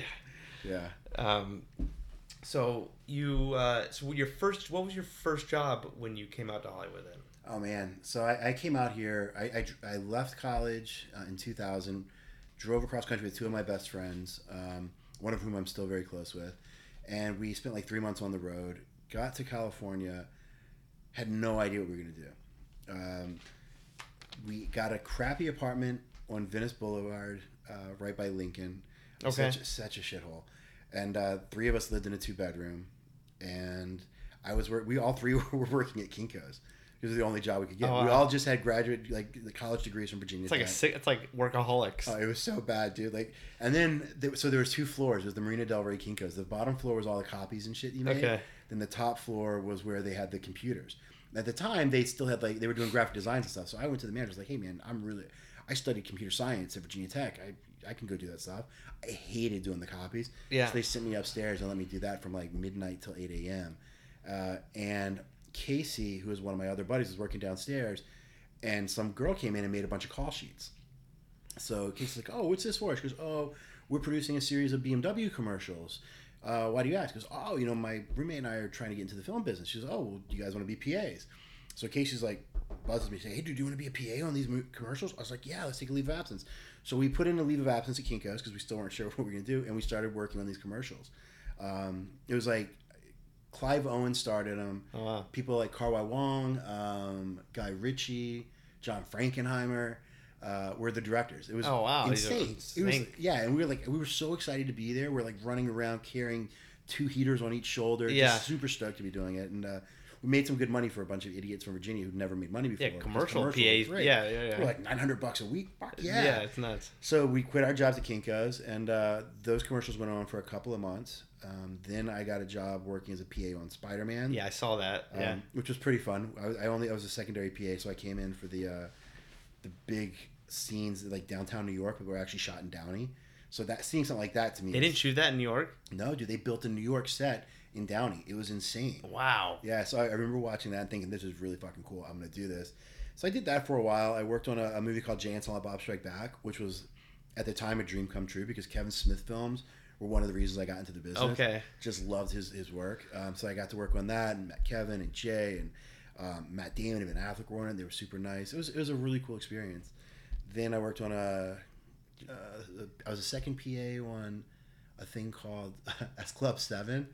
Speaker 2: Yeah.
Speaker 1: Um, so you, uh, so your first, what was your first job when you came out to Hollywood? Then.
Speaker 2: Oh man, so I, I came out here. I, I, I left college uh, in 2000, drove across country with two of my best friends, um, one of whom I'm still very close with, and we spent like three months on the road. Got to California, had no idea what we were gonna do. Um, we got a crappy apartment on Venice Boulevard, uh, right by Lincoln.
Speaker 1: Okay.
Speaker 2: Such, such a shithole. And uh, three of us lived in a two bedroom, and I was work. We all three were working at Kinkos. It was the only job we could get.
Speaker 1: Oh,
Speaker 2: We all just had graduate like the college degrees from Virginia.
Speaker 1: It's like a sick. It's like workaholics.
Speaker 2: Oh, it was so bad, dude. Like, and then there, so there was two floors. It was the Marina Del Rey Kinkos. The bottom floor was all the copies and shit you made.
Speaker 1: Okay.
Speaker 2: Then the top floor was where they had the computers. At the time, they still had like they were doing graphic designs and stuff. So I went to the manager. I was like, "Hey, man, I'm really I studied computer science at Virginia Tech. I I can go do that stuff. I hated doing the copies.
Speaker 1: Yeah.
Speaker 2: So they sent me upstairs and let me do that from like midnight till eight a.m. Uh, and Casey, who was one of my other buddies, was working downstairs, and some girl came in and made a bunch of call sheets. So Casey's like, "Oh, what's this for?" She goes, "Oh, we're producing a series of BMW commercials. Uh, why do you ask?" Because "Oh, you know, my roommate and I are trying to get into the film business." She goes, "Oh, well, do you guys want to be PAs?" So Casey's like, buzzes me, saying, "Hey, dude, do you want to be a PA on these commercials?" I was like, "Yeah, let's take a leave of absence." So we put in a leave of absence at Kinkos because we still weren't sure what we were gonna do, and we started working on these commercials. Um, it was like Clive Owen started them
Speaker 1: Oh wow.
Speaker 2: people like Kar-wai Wong, um, Guy Ritchie, John Frankenheimer uh, were the directors. It was
Speaker 1: Oh, wow.
Speaker 2: Insane. It was yeah, and we were like we were so excited to be there. We're like running around carrying two heaters on each shoulder.
Speaker 1: Yeah.
Speaker 2: just super stoked to be doing it, and uh, we made some good money for a bunch of idiots from Virginia who'd never made money before.
Speaker 1: Yeah, commercial PAs.
Speaker 2: great.
Speaker 1: Yeah, yeah, yeah.
Speaker 2: We're like nine hundred bucks a week. Fuck
Speaker 1: yeah.
Speaker 2: yeah.
Speaker 1: it's nuts.
Speaker 2: So we quit our jobs at Kinkos, and uh, those commercials went on for a couple of months. Um, then I got a job working as a PA on Spider Man
Speaker 1: Yeah, I saw that.
Speaker 2: um,
Speaker 1: Yeah.
Speaker 2: which was pretty fun. I, was, I only I was a secondary PA, so I came in for the uh, the big scenes like downtown New York, but were actually shot in Downey. So that seeing something like that to me,
Speaker 1: They didn't shoot that in New York.
Speaker 2: no, dude. They built a New York set in Downey. It was insane.
Speaker 1: Wow.
Speaker 2: Yeah, so I, I remember watching that and thinking this is really fucking cool. I'm gonna do this. So I did that for a while. I worked on a, a movie called Jay and Silent Bob Strike Back, which was at the time a dream come true because Kevin Smith films were one of the reasons I got into the business
Speaker 1: Okay.
Speaker 2: just loved his his work. Um, so I got to work on that and met Kevin and Jay and um, Matt Damon and Ben Affleck were on it. They were super nice. It was it was a really cool experience. Then I worked on a, uh, I was a second PA on a thing called S Club Seven,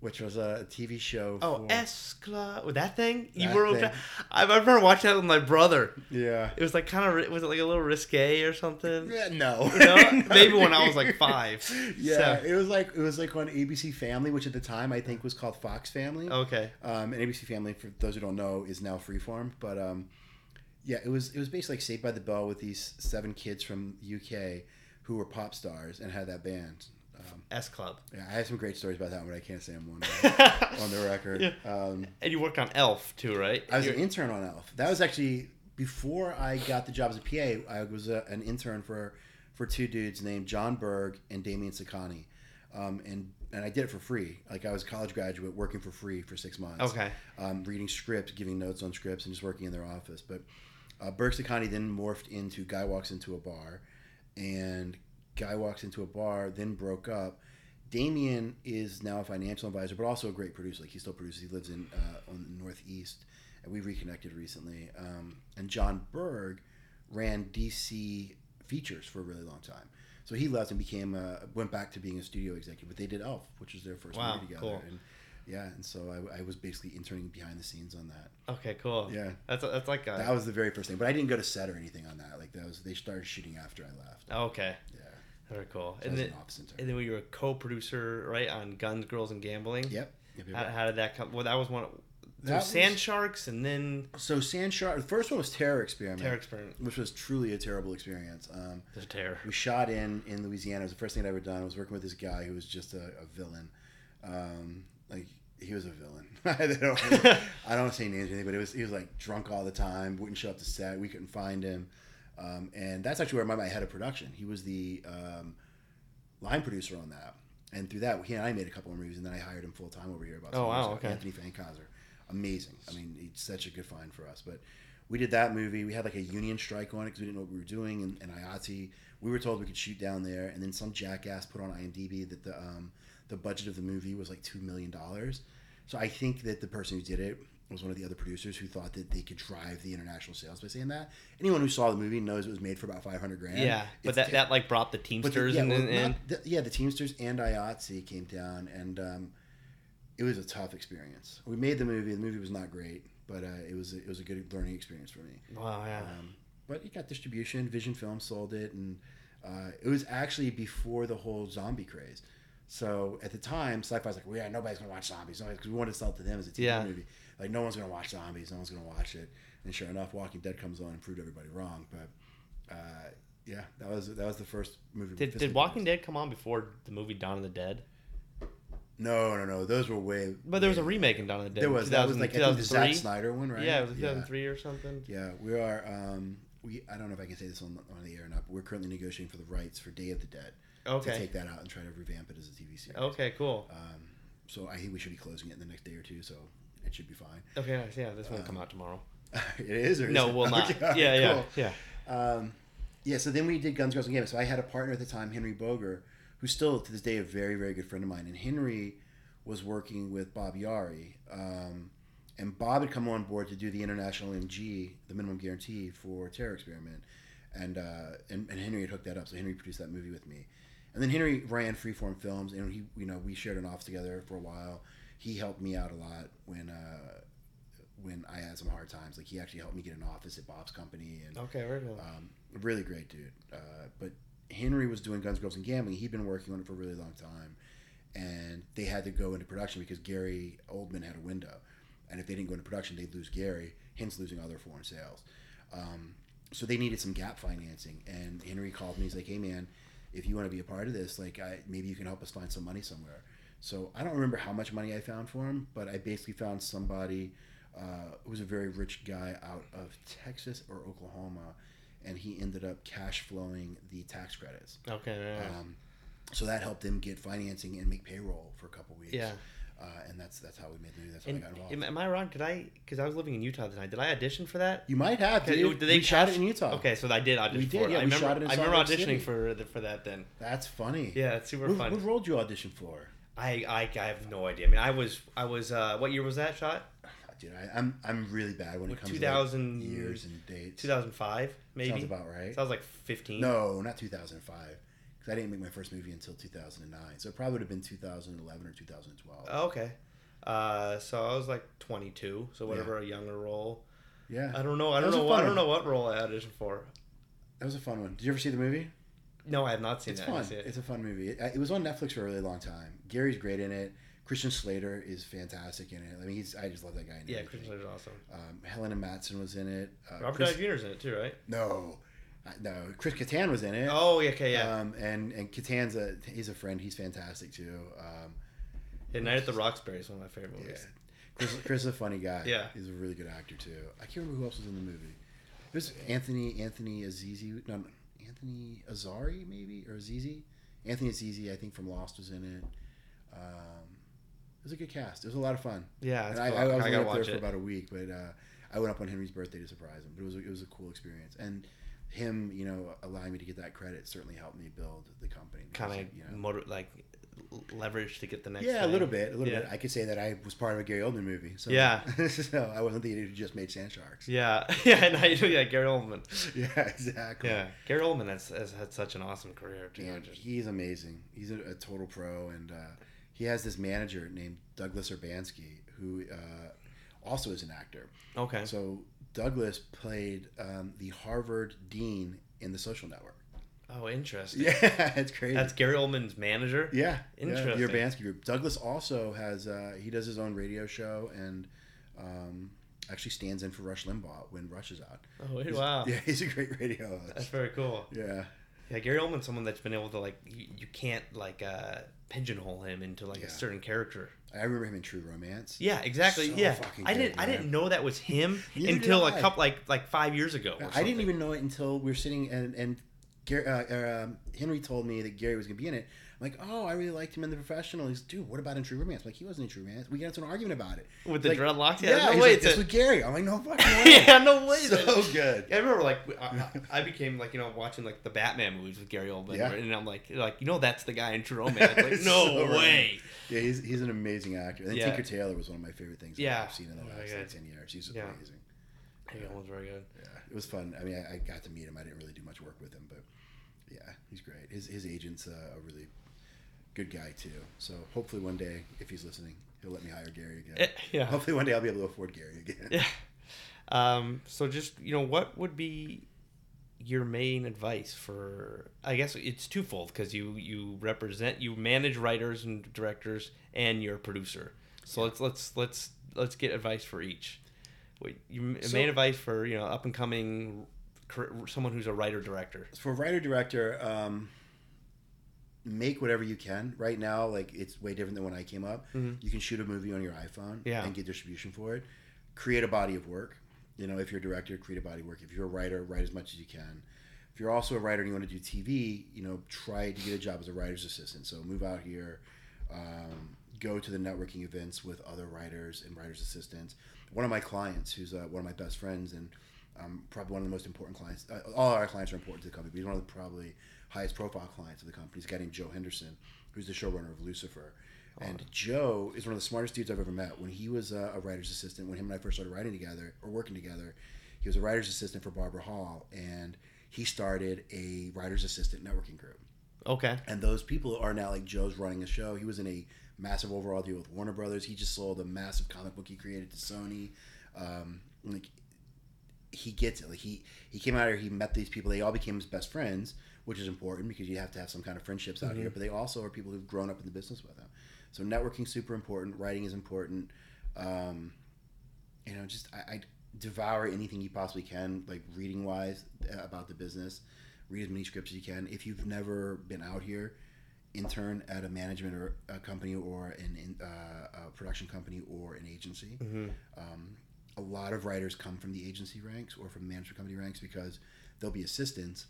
Speaker 2: which was a TV show.
Speaker 1: Oh, S Club. With that thing? You were
Speaker 2: thing.
Speaker 1: okay. I I remember watching that with my brother.
Speaker 2: yeah.
Speaker 1: It was like kind of was it like a little risque or something?
Speaker 2: Yeah, no.
Speaker 1: You know? Maybe when I was like five.
Speaker 2: Yeah,
Speaker 1: So-
Speaker 2: it was like it was like on ABC Family, which at the time I think was called Fox Family.
Speaker 1: Okay.
Speaker 2: Um, and ABC Family, for those who don't know, is now Freeform. But um, yeah, it was it was basically like Saved by the Bell with these seven kids from UK who were pop stars and had that band. Um,
Speaker 1: S Club.
Speaker 2: yeah, I have some great stories about that one, but I can't say them on, uh, on the record.
Speaker 1: Yeah.
Speaker 2: Um,
Speaker 1: And you worked on Elf too, right?
Speaker 2: I was
Speaker 1: You're-
Speaker 2: an intern on Elf. That was actually before I got the job as a PA. I was a, an intern for for two dudes named Jon Berg and Damien Saccani, um, and and I did it for free. Like I was a college graduate working for free for six months.
Speaker 1: Okay.
Speaker 2: Um, reading scripts, giving notes on scripts, and just working in their office. But uh, Berg Saccani then morphed into Guy walks into a bar, and Guy walks into a bar, then broke up. Damien is now a financial advisor, but also a great producer. Like he still produces. He lives in uh, on the Northeast, and we reconnected recently. Um, and Jon Berg ran DC features for a really long time. So he left and became uh, went back to being a studio executive. But they did Elf, which was their first
Speaker 1: Wow,
Speaker 2: movie together.
Speaker 1: cool.
Speaker 2: And yeah, and so I, I was basically interning behind the scenes on that.
Speaker 1: Okay, cool.
Speaker 2: Yeah.
Speaker 1: That's that's like a,
Speaker 2: That was the very first thing. But I didn't go to set or anything on that. Like that was they started shooting after I left.
Speaker 1: okay.
Speaker 2: Yeah,
Speaker 1: Very cool.
Speaker 2: so
Speaker 1: and then
Speaker 2: an
Speaker 1: and then we were a co-producer, right, on Guns, Girls, and Gambling.
Speaker 2: Yep. yep, yep,
Speaker 1: How, how did that come? Well, that was one. There
Speaker 2: That
Speaker 1: was Sand Sharks, and then
Speaker 2: So Sand Shark. The first one was Terror Experiment,
Speaker 1: Terror Experiment.
Speaker 2: which was truly a terrible experience. Um,
Speaker 1: There's terror.
Speaker 2: we shot in in Louisiana. It was the first thing I'd ever done. I was working with this guy who was just a, a villain. Um, like he was a villain. I don't, I don't want to say names or anything, but it was he was like drunk all the time. Wouldn't show up to set. We couldn't find him. Um, and that's actually where met my head of production. He was the um, line producer on that. And through that, he and I made a couple of movies, and then I hired him full time over here. About
Speaker 1: Oh, wow, okay.
Speaker 2: Anthony Fankhauser, amazing. I mean, he's such a good find for us. But we did that movie. We had like a union strike on it because we didn't know what we were doing. And, and IATSE, we were told we could shoot down there, and then some jackass put on IMDb that the um, the budget of the movie was like two million dollars. So I think that the person who did it was one of the other producers who thought that they could drive the international sales by saying that. Anyone who saw the movie knows it was made for about five hundred grand.
Speaker 1: Yeah, but
Speaker 2: It's
Speaker 1: that, that like brought the
Speaker 2: but the-
Speaker 1: Teamsters
Speaker 2: yeah,
Speaker 1: and,
Speaker 2: well,
Speaker 1: and, and
Speaker 2: not the, yeah, the Teamsters and IATSE came down, and um, it was a tough experience. We made the movie. The movie was not great, but uh, it was a, it was a good learning experience for me.
Speaker 1: wow, yeah.
Speaker 2: Um, but it got distribution. Vision Film sold it, and uh, it was actually before the whole zombie craze. So at the time, Sci-Fi's like, well, yeah, nobody's gonna watch zombies because we wanted to sell it to them as a TV
Speaker 1: Yeah.
Speaker 2: movie. Like, no one's gonna watch zombies. No one's gonna watch it. And sure enough, Walking Dead comes on and proved everybody wrong. But uh, yeah, that was that was the first movie.
Speaker 1: did, did Walking Dead come on before the movie Dawn of the Dead?
Speaker 2: No, no, no. Those were way.
Speaker 1: But there was a remake in Dawn of the Dead.
Speaker 2: There was that was like I the Zack Snyder one, right?
Speaker 1: Yeah, it was 2003 or something.
Speaker 2: Yeah, we are. Um, we I don't know if I can say this on, on the air or not, but we're currently negotiating for the rights for Day of the Dead to
Speaker 1: Okay.
Speaker 2: take that out and try to revamp it as a TV series.
Speaker 1: Okay, cool.
Speaker 2: Um, so I think we should be closing it in the next day or two, so it should be fine.
Speaker 1: Okay, nice. Yeah, this won't
Speaker 2: um,
Speaker 1: come out tomorrow.
Speaker 2: it is, or is
Speaker 1: No,
Speaker 2: it?
Speaker 1: will not.
Speaker 2: Okay, all right,
Speaker 1: yeah, yeah,
Speaker 2: cool.
Speaker 1: yeah.
Speaker 2: Um, yeah, so then we did Guns, Girls, and Games. So I had a partner at the time, Henry Boger, who's still to this day a very, very good friend of mine. And Henry was working with Bob Yari. Um, and Bob had come on board to do the international MG, the minimum guarantee for Terror Experiment. And, uh, and, and Henry had hooked that up. So Henry produced that movie with me. And then Henry ran Freeform Films, and he, you know, we shared an office together for a while. He helped me out a lot when, uh, when I had some hard times. Like he actually helped me get an office at Bob's company, and
Speaker 1: Okay, very
Speaker 2: um, really great dude. Uh, but Henry was doing Guns, Girls, and Gambling. He'd been working on it for a really long time, and they had to go into production because Gary Oldman had a window, and if they didn't go into production, they'd lose Gary, hence losing all their foreign sales. Um, so they needed some gap financing, and Henry called me. He's like, "Hey man, if you want to be a part of this, like, I, maybe you can help us find some money somewhere." So I don't remember how much money I found for him, but I basically found somebody uh, who was a very rich guy out of Texas or Oklahoma, and he ended up cash flowing the tax credits.
Speaker 1: okay, yeah.
Speaker 2: Um, so that helped him get financing and make payroll for a couple weeks.
Speaker 1: Yeah.
Speaker 2: Uh, and that's that's how we made the movie. That's how
Speaker 1: And
Speaker 2: I got involved.
Speaker 1: am, am I wrong? Did I? Because I was living in Utah tonight. Did I audition for that?
Speaker 2: you might have.
Speaker 1: Did, they
Speaker 2: we shot it in Utah.
Speaker 1: Okay, so I did audition
Speaker 2: We did,
Speaker 1: for it.
Speaker 2: yeah,
Speaker 1: I
Speaker 2: we
Speaker 1: remember,
Speaker 2: shot it in
Speaker 1: I remember auditioning
Speaker 2: City.
Speaker 1: for the, for that then.
Speaker 2: That's funny.
Speaker 1: Yeah, it's super
Speaker 2: What,
Speaker 1: fun.
Speaker 2: what role did you audition for?
Speaker 1: I, I I have no idea. I mean, I was I was uh, what year was that shot?
Speaker 2: Dude, I, I'm I'm really bad when it comes
Speaker 1: 2000
Speaker 2: to like years and dates.
Speaker 1: 2005 maybe.
Speaker 2: Sounds about right.
Speaker 1: So I was like 15.
Speaker 2: No, not 2005. Because I didn't make my first movie until 2009. So it probably would have been 2011 or 2012.
Speaker 1: Oh, okay. Uh, so I was like 22. So whatever a younger role.
Speaker 2: yeah.
Speaker 1: I don't know. I don't know.
Speaker 2: fun
Speaker 1: I don't know what role I auditioned for.
Speaker 2: That was a fun one. Did you ever see the movie?
Speaker 1: No, I have not seen
Speaker 2: It's
Speaker 1: that.
Speaker 2: Fun.
Speaker 1: it.
Speaker 2: It's a fun movie. It, it was on Netflix for a really long time. Gary's great in it. Christian Slater is fantastic in it. I mean, he's I just love that guy. In
Speaker 1: yeah,
Speaker 2: everything.
Speaker 1: Christian Slater's awesome.
Speaker 2: Um, Helena Mattsson was in it. Uh,
Speaker 1: Robert
Speaker 2: Chris,
Speaker 1: Downey Jr.'s in it too, right?
Speaker 2: No, no. Chris Kattan was in it.
Speaker 1: Oh, yeah, okay, yeah.
Speaker 2: Um, and and Kattan's a he's a friend. He's fantastic too. Um,
Speaker 1: yeah Night at the Roxbury is one of my favorite
Speaker 2: yeah.
Speaker 1: movies.
Speaker 2: Chris, Chris is a funny guy.
Speaker 1: Yeah.
Speaker 2: he's a really good actor too. I can't remember who else was in the movie. It was Anthony Anthony Azizi. No, Anthony Azari maybe or Azizi. Anthony Azizi, I think from Lost was in it. Um, it was a good cast. It was a lot of fun.
Speaker 1: Yeah,
Speaker 2: And
Speaker 1: that's
Speaker 2: I. I, was
Speaker 1: I
Speaker 2: up there
Speaker 1: watch
Speaker 2: for about a week, but uh, I went up on Henry's birthday to surprise him. But it was a, it was a cool experience, and him, you know, allowing me to get that credit certainly helped me build the company.
Speaker 1: Kind of
Speaker 2: you know,
Speaker 1: motor like leverage to get the next.
Speaker 2: Yeah, a little bit, a little
Speaker 1: Yeah.
Speaker 2: bit. I could say that I was part of a Gary Oldman movie. So,
Speaker 1: Yeah.
Speaker 2: so I wasn't the idiot who just made Sand Sharks.
Speaker 1: Yeah, yeah, and I, yeah, Gary Oldman.
Speaker 2: Yeah, exactly.
Speaker 1: Yeah, Gary Oldman has, has had such an awesome career too.
Speaker 2: Yeah,
Speaker 1: Just-
Speaker 2: he's amazing. He's a, a total pro, and uh, he has this manager named Douglas Urbanski, who uh, also is an actor.
Speaker 1: okay.
Speaker 2: So Douglas played um, the Harvard dean in The Social Network.
Speaker 1: Oh, interesting.
Speaker 2: Yeah, it's crazy.
Speaker 1: That's Gary Oldman's manager.
Speaker 2: yeah,
Speaker 1: Interesting.
Speaker 2: Yeah, the Urbanski group. Douglas also has uh, he does his own radio show and um, actually stands in for Rush Limbaugh when Rush is out.
Speaker 1: Oh,
Speaker 2: He's-
Speaker 1: wow.
Speaker 2: Yeah, he's a great radio host.
Speaker 1: That's very cool.
Speaker 2: Yeah,
Speaker 1: Yeah, Gary Oldman's someone that's been able to like you, you can't like uh pigeonhole him into like
Speaker 2: Yeah.
Speaker 1: a certain character.
Speaker 2: I remember him in True Romance.
Speaker 1: Yeah, exactly.
Speaker 2: So
Speaker 1: yeah, I didn't I didn't know that was him until a couple like like five years ago. or
Speaker 2: I didn't even know it until we were sitting and and Gary, uh, um, Henry told me that Gary was gonna be in it. I'm like, oh, I really liked him in the professional. He's, dude, what about in True Romance? I'm like, he wasn't in True Romance. We got into an argument about it.
Speaker 1: with the
Speaker 2: Like,
Speaker 1: dreadlocks.
Speaker 2: Yeah,
Speaker 1: Yeah, no
Speaker 2: he's
Speaker 1: way.
Speaker 2: like, this
Speaker 1: a-
Speaker 2: was Gary. I'm like, no fucking way.
Speaker 1: yeah, no way.
Speaker 2: so good.
Speaker 1: I remember like I, I became like you know watching like the Batman movies with Gary Oldman,
Speaker 2: Yeah.
Speaker 1: and I'm like like you know that's the guy in True Romance. Like no
Speaker 2: So right.
Speaker 1: way.
Speaker 2: Yeah, he's, he's an amazing actor. And then
Speaker 1: Yeah.
Speaker 2: Tinker Tailor was one of my favorite things that
Speaker 1: Yeah.
Speaker 2: I've seen in the
Speaker 1: Oh,
Speaker 2: last like, 10 years. He's
Speaker 1: Yeah.
Speaker 2: amazing.
Speaker 1: Gary Oldman's very good.
Speaker 2: Yeah, it was fun. I mean, I, I got to meet him. I didn't really do much work with him, but yeah, he's great. His, his agent's uh, a really good guy, too. So hopefully one day, if he's listening, he'll let me hire Gary again.
Speaker 1: Eh, yeah.
Speaker 2: Hopefully one day I'll be able to afford Gary again.
Speaker 1: Yeah. Um, so just you know, what would be your main advice for? I guess it's twofold because you you represent you manage writers and directors and you're a producer. So let's let's let's let's get advice for each. Wait, you
Speaker 2: So-
Speaker 1: main advice for you know up and coming someone who's a writer director.
Speaker 2: For writer director, um, make whatever you can. Right now, like it's way different than when I came up.
Speaker 1: Mhm.
Speaker 2: You can shoot a movie on your iPhone
Speaker 1: Yeah.
Speaker 2: and get distribution for it. Create a body of work. You know, if you're a director, create a body of work. If you're a writer, write as much as you can. If you're also a writer and you want to do TV, you know, try to get a job as a writer's assistant. So move out here, um, go to the networking events with other writers and writers assistants. One of my clients, who's uh, one of my best friends and um, probably one of the most important clients. Uh, all our clients are important to the company, but he's one of the probably highest profile clients of the company. He's a guy named Joe Henderson, who's the showrunner of Lucifer. And Joe is one of the smartest dudes I've ever met. When he was uh, a writer's assistant, when him and I first started writing together or working together, he was a writer's assistant for Barbara Hall, and he started a writer's assistant networking group.
Speaker 1: Okay.
Speaker 2: And those people are now like Joe's running a show. He was in a massive overall deal with Warner Brothers. He just sold a massive comic book he created to Sony. Um, like he gets it. Like he he came out here. He met these people. They all became his best friends, which is important because you have to have some kind of friendships out here. But they also are people who've grown up in the business with him. So networking super important. Writing is important. Um, you know, just I, I devour anything you possibly can, like reading wise uh, about the business. Read as many scripts as you can. If you've never been out here, intern at a management or a company or an in, uh, a production company or an agency. Um, a lot of writers come from the agency ranks or from management company ranks because they'll be assistants,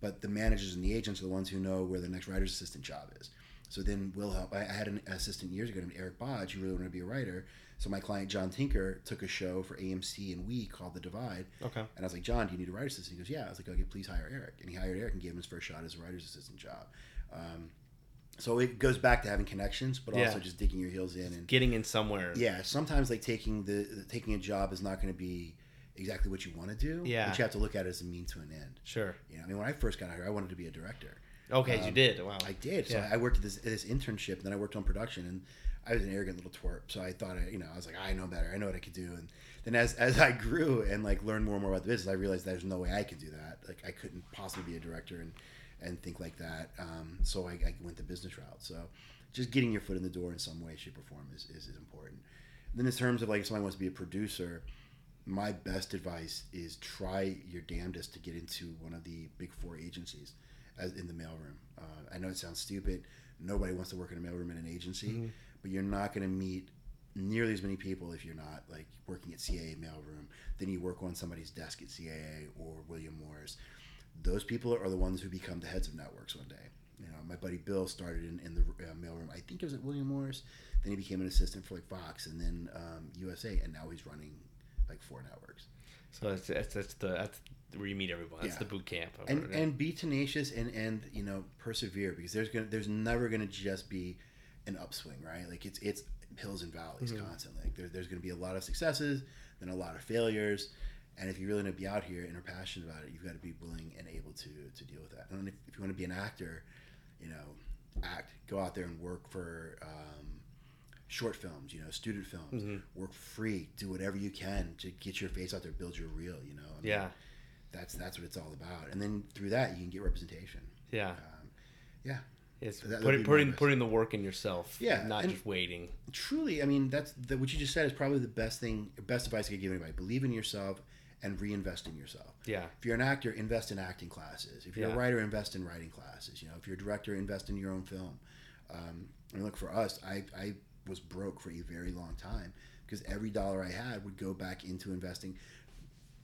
Speaker 2: but the managers and the agents are the ones who know where the next writer's assistant job is. So then we'll help. I, I had an assistant years ago named Eric Bodge who really wanted to be a writer. So my client John Tinker took a show for AMC and We called The Divide.
Speaker 1: Okay.
Speaker 2: And I was like, John, do you need a writer's assistant? He goes, Yeah. I was like, Okay, please hire Eric. And he hired Eric and gave him his first shot as a writer's assistant job. Um, so it goes back to having connections, but
Speaker 1: Yeah.
Speaker 2: also just digging your heels in and
Speaker 1: Getting in somewhere.
Speaker 2: yeah. Sometimes like taking the taking a job is not going to be exactly what you want to do.
Speaker 1: Yeah.
Speaker 2: but you have to look at it as a mean to an end.
Speaker 1: Sure.
Speaker 2: You know, I mean, when I first got here, I wanted to be a director.
Speaker 1: Okay, you
Speaker 2: Um,
Speaker 1: did. Wow.
Speaker 2: I did. So
Speaker 1: Yeah.
Speaker 2: I worked at this, this internship, and then I worked on production, and I was an arrogant little twerp. So I thought, I, you know, I was like, I know better. I know what I could do. And then as, as I grew and like learned more and more about the business, I realized there's no way I could do that. Like I couldn't possibly be a director and, and think like that. Um, so I, I went the business route. So just getting your foot in the door in some way, shape, or form is, is, is important. then in terms of like if somebody wants to be a producer, my best advice is try your damnedest to get into one of the big four agencies as in the mailroom. Uh, I know it sounds stupid. Nobody wants to work in a mailroom in an agency, but you're not going to meet nearly as many people if you're not like working at CAA mailroom Then you work on somebody's desk at CAA or William Morris. Those people are the ones who become the heads of networks one day. You know, my buddy Bill started in, in the uh, mailroom. I think it was at William Morris. Then he became an assistant for like Fox and then um, USA, and now he's running like four networks.
Speaker 1: So that's, that's that's the that's where you meet everyone. That's
Speaker 2: Yeah.
Speaker 1: the boot camp.
Speaker 2: and and be tenacious and and you know persevere because there's gonna there's never gonna just be an upswing, right? Like it's it's hills and valleys
Speaker 1: Mhm.
Speaker 2: constantly. Like there, there's going to be a lot of successes, then a lot of failures, and if you really want to be out here and are passionate about it, you've got to be willing and able to to deal with that. And if, if you want to be an actor, you know, act, go out there and work for um, short films, you know, student films,
Speaker 1: Mhm.
Speaker 2: work free, do whatever you can to get your face out there, build your reel. You know, I mean,
Speaker 1: Yeah.
Speaker 2: that's that's what it's all about. And then through that, you can get representation.
Speaker 1: Yeah.
Speaker 2: Um, yeah,
Speaker 1: It's
Speaker 2: that
Speaker 1: putting putting putting the work in yourself.
Speaker 2: Yeah,
Speaker 1: Not just waiting.
Speaker 2: truly, I mean, that's the, what you just said is probably the best thing, best advice I could give anybody. Believe in yourself and reinvest in yourself.
Speaker 1: Yeah.
Speaker 2: If you're an actor, invest in acting classes. If you're
Speaker 1: Yeah.
Speaker 2: a writer, invest in writing classes. You know, if you're a director, invest in your own film. Um, I look for us. I, I was broke for a very long time because every dollar I had would go back into investing.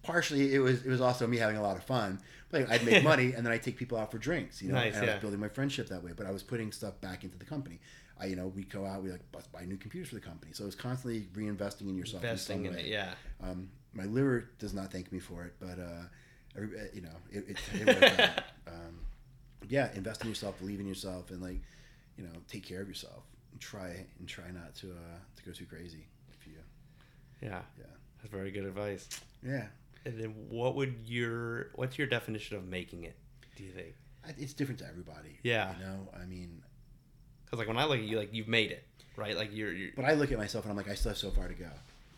Speaker 2: Partially, it was it was also me having a lot of fun. Like I'd make money and then I'd take people out for drinks. You know,
Speaker 1: Nice,
Speaker 2: and I was building my friendship that way. But I was putting stuff back into the company. I, you know, we go out, we like buy new computers for the company. So it was constantly reinvesting in yourself.
Speaker 1: Investing
Speaker 2: in,
Speaker 1: in it. Yeah.
Speaker 2: Um, my liver does not thank me for it, but uh, every, uh, you know, it, it, it. Um, yeah, invest in yourself, believe in yourself, and like, you know, take care of yourself. And try and try not to uh, to go too crazy. If you,
Speaker 1: Yeah.
Speaker 2: Yeah.
Speaker 1: That's very good advice.
Speaker 2: yeah,
Speaker 1: And then what would your what's your definition of making it? Do you think?
Speaker 2: It's different to everybody.
Speaker 1: Yeah.
Speaker 2: you know, I mean,
Speaker 1: Because like when I look at you, like you've made it, right? Like you're, you're
Speaker 2: but I look at myself and I'm like, I still have so far to go.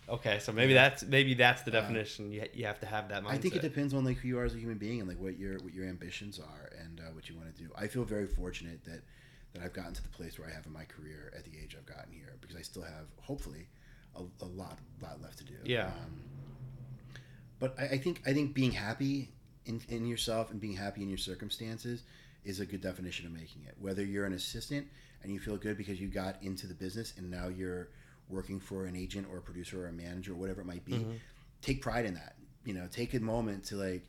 Speaker 1: Okay. So maybe that's maybe that's the definition. You, you have to have that mindset.
Speaker 2: I think it depends on like who you are as a human being and like what your what your ambitions are and uh, what you want to do. I feel very fortunate that that I've gotten to the place where I have in my career at the age I've gotten here because I still have hopefully a, a lot lot left to do.
Speaker 1: Yeah.
Speaker 2: Um, but I, I think I think being happy in, in yourself and being happy in your circumstances is a good definition of making it. Whether you're an assistant and you feel good because you got into the business and now you're working for an agent or a producer or a manager or whatever it might be,
Speaker 1: Mhm.
Speaker 2: take pride in that. You know, take a moment to like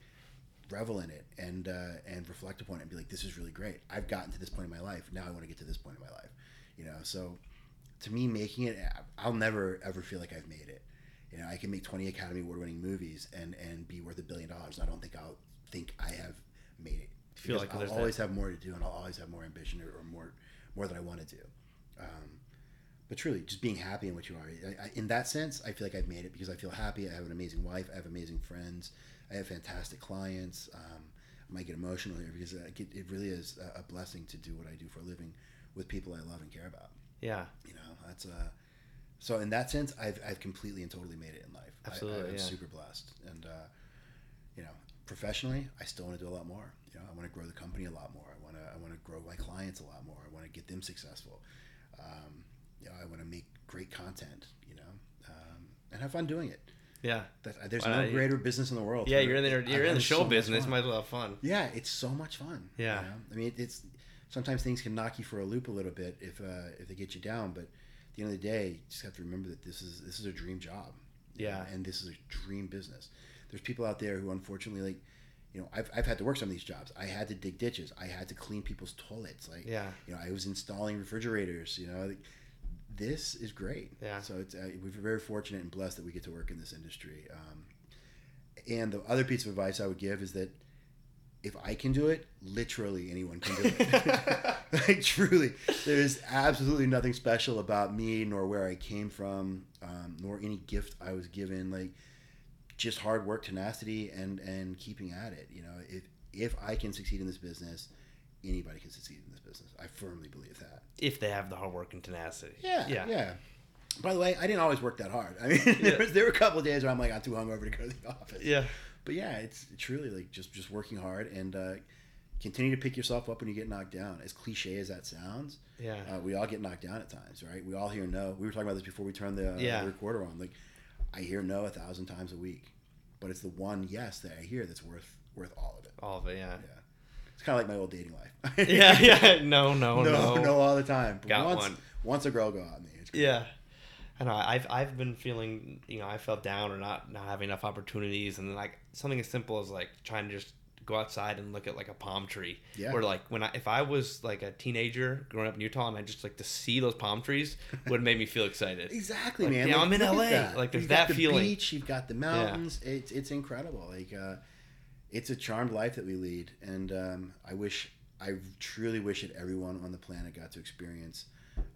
Speaker 2: revel in it and uh, and reflect upon it and be like, this is really great. I've gotten to this point in my life. Now I want to get to this point in my life. You know, so to me, making it, I'll never ever feel like I've made it. You know, I can make 20 Academy Award winning movies and and be worth a billion dollars. I don't think I'll think I have made it.
Speaker 1: Feel like
Speaker 2: I'll
Speaker 1: there's that-
Speaker 2: always have more to do and I'll always have more ambition or, or more more that I want to do. Um, but truly, just being happy in what you are. I, I, in that sense, I feel like I've made it because I feel happy. I have an amazing wife. I have amazing friends. I have fantastic clients. Um, I might get emotional here because uh, it, it really is a, a blessing to do what I do for a living with people I love and care about.
Speaker 1: Yeah.
Speaker 2: You know, that's uh, so in that sense, I've, I've completely and totally made it in life.
Speaker 1: Absolutely,
Speaker 2: I, am
Speaker 1: yeah.
Speaker 2: super blessed, and uh, you know, professionally, I still want to do a lot more. You know, I want to grow the company a lot more. I want to I want to grow my clients a lot more. I want to get them successful. Um, you know, I want to make great content. You know, um, and have fun doing it.
Speaker 1: Yeah.
Speaker 2: That, there's
Speaker 1: Well,
Speaker 2: no
Speaker 1: you-
Speaker 2: great business in the world.
Speaker 1: Yeah. You're in there. You're in the show
Speaker 2: so
Speaker 1: business. Might as well have fun.
Speaker 2: Yeah, it's so much fun.
Speaker 1: Yeah.
Speaker 2: you know? I mean, it, it's sometimes things can knock you for a loop a little bit if uh, if they get you down, but at the end of the day, you just have to remember that this is this is a dream job. you
Speaker 1: Yeah.
Speaker 2: know, and this is a dream business. There's people out there who unfortunately like. You know, I've, I've had to work some of these jobs. I had to dig ditches. I had to clean people's toilets. Like,
Speaker 1: Yeah.
Speaker 2: you know, I was installing refrigerators. You know, like, this is great.
Speaker 1: Yeah.
Speaker 2: So it's uh, we're very fortunate and blessed that we get to work in this industry. Um, and the other piece of advice I would give is that if I can do it, literally anyone can do it. like truly, there's absolutely nothing special about me, nor where I came from, um, nor any gift I was given. Like just hard work, tenacity, and and keeping at it. You know, if if I can succeed in this business, anybody can succeed in this business. I firmly believe that.
Speaker 1: If they have the hard work and tenacity.
Speaker 2: Yeah,
Speaker 1: Yeah.
Speaker 2: yeah. By the way, I didn't always work that hard. I mean, there, was, there were a couple of days where I'm like, I'm too hungover to go to the office.
Speaker 1: Yeah.
Speaker 2: But yeah, it's truly like just just working hard and uh, continue to pick yourself up when you get knocked down. As cliche as that sounds,
Speaker 1: Yeah.
Speaker 2: uh, we all get knocked down at times, right? We all hear no. We were talking about this before we turned the, uh,
Speaker 1: Yeah.
Speaker 2: the recorder on. Like, I hear no a thousand times a week, but it's the one yes that I hear that's worth worth all of it.
Speaker 1: All of it. Yeah.
Speaker 2: Yeah, it's kind of like my old dating life.
Speaker 1: Yeah. Yeah. No. No.
Speaker 2: no,
Speaker 1: No.
Speaker 2: no, all the time. But
Speaker 1: Got
Speaker 2: once,
Speaker 1: one.
Speaker 2: Once a girl go on me, it's great.
Speaker 1: Yeah. I know. I've I've been feeling you know I felt down or not not having enough opportunities and then like something as simple as like trying to just go outside and look at like a palm tree.
Speaker 2: Yeah.
Speaker 1: Or like when I if I was like a teenager growing up in Utah and I just like to see those palm trees would have made me feel excited.
Speaker 2: Exactly,
Speaker 1: Like,
Speaker 2: man.
Speaker 1: yeah,
Speaker 2: Like,
Speaker 1: I'm in LA. Like, there's
Speaker 2: you've got
Speaker 1: that
Speaker 2: the
Speaker 1: feeling.
Speaker 2: Beach, you've got the mountains. It's it's incredible. Like, uh, it's a charmed life that we lead, and um, I wish, I truly wish that everyone on the planet got to experience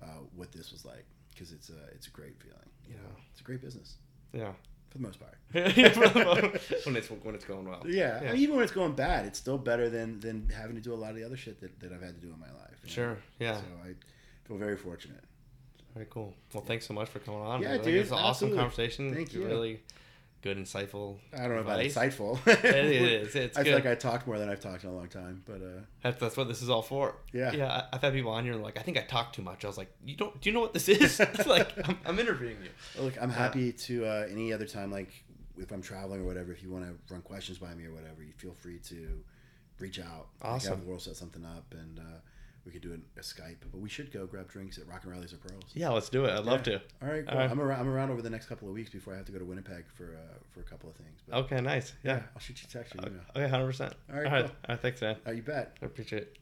Speaker 2: uh, what this was like because it's a it's a great feeling. You
Speaker 1: Yeah.
Speaker 2: know, it's a great business
Speaker 1: Yeah.
Speaker 2: for the most part.
Speaker 1: when it's when it's going well.
Speaker 2: Yeah,
Speaker 1: Yeah.
Speaker 2: even when it's going bad, it's still better than than having to do a lot of the other shit that, that I've had to do in my life. you know?
Speaker 1: Sure. Yeah.
Speaker 2: So I feel very fortunate.
Speaker 1: Very cool. Well, thanks so much for coming on.
Speaker 2: Yeah,
Speaker 1: I
Speaker 2: dude,
Speaker 1: It's an awesome
Speaker 2: absolutely.
Speaker 1: conversation.
Speaker 2: Thank you.
Speaker 1: Really good, insightful.
Speaker 2: I don't know about insightful.
Speaker 1: It is. It's
Speaker 2: I feel like I talked more than I've talked in a long time, but uh,
Speaker 1: That's, that's what this is all for.
Speaker 2: Yeah.
Speaker 1: Yeah. I've had people on here like, I think I talk too much. I was like, you don't. Do you know what this is? like I'm, I'm interviewing you.
Speaker 2: look, I'm happy to uh, any other time, like if I'm traveling or whatever. If you want to run questions by me or whatever, you feel free to reach out. Like,
Speaker 1: Awesome.
Speaker 2: have World set something up, and uh, we could do a Skype. But we should go grab drinks at Rock and Reilly's or Pearls.
Speaker 1: Yeah, let's do it. I'd love
Speaker 2: Yeah.
Speaker 1: to.
Speaker 2: All right, cool.
Speaker 1: All right.
Speaker 2: I'm around. I'm around over the next couple of weeks before I have to go to Winnipeg for uh, for a couple of things. But
Speaker 1: Okay, nice. Yeah.
Speaker 2: I'll shoot you a text or email.
Speaker 1: Okay, hundred percent.
Speaker 2: All right,
Speaker 1: All right.
Speaker 2: cool.
Speaker 1: All right. Thanks, man.
Speaker 2: Uh, you bet.
Speaker 1: I appreciate it.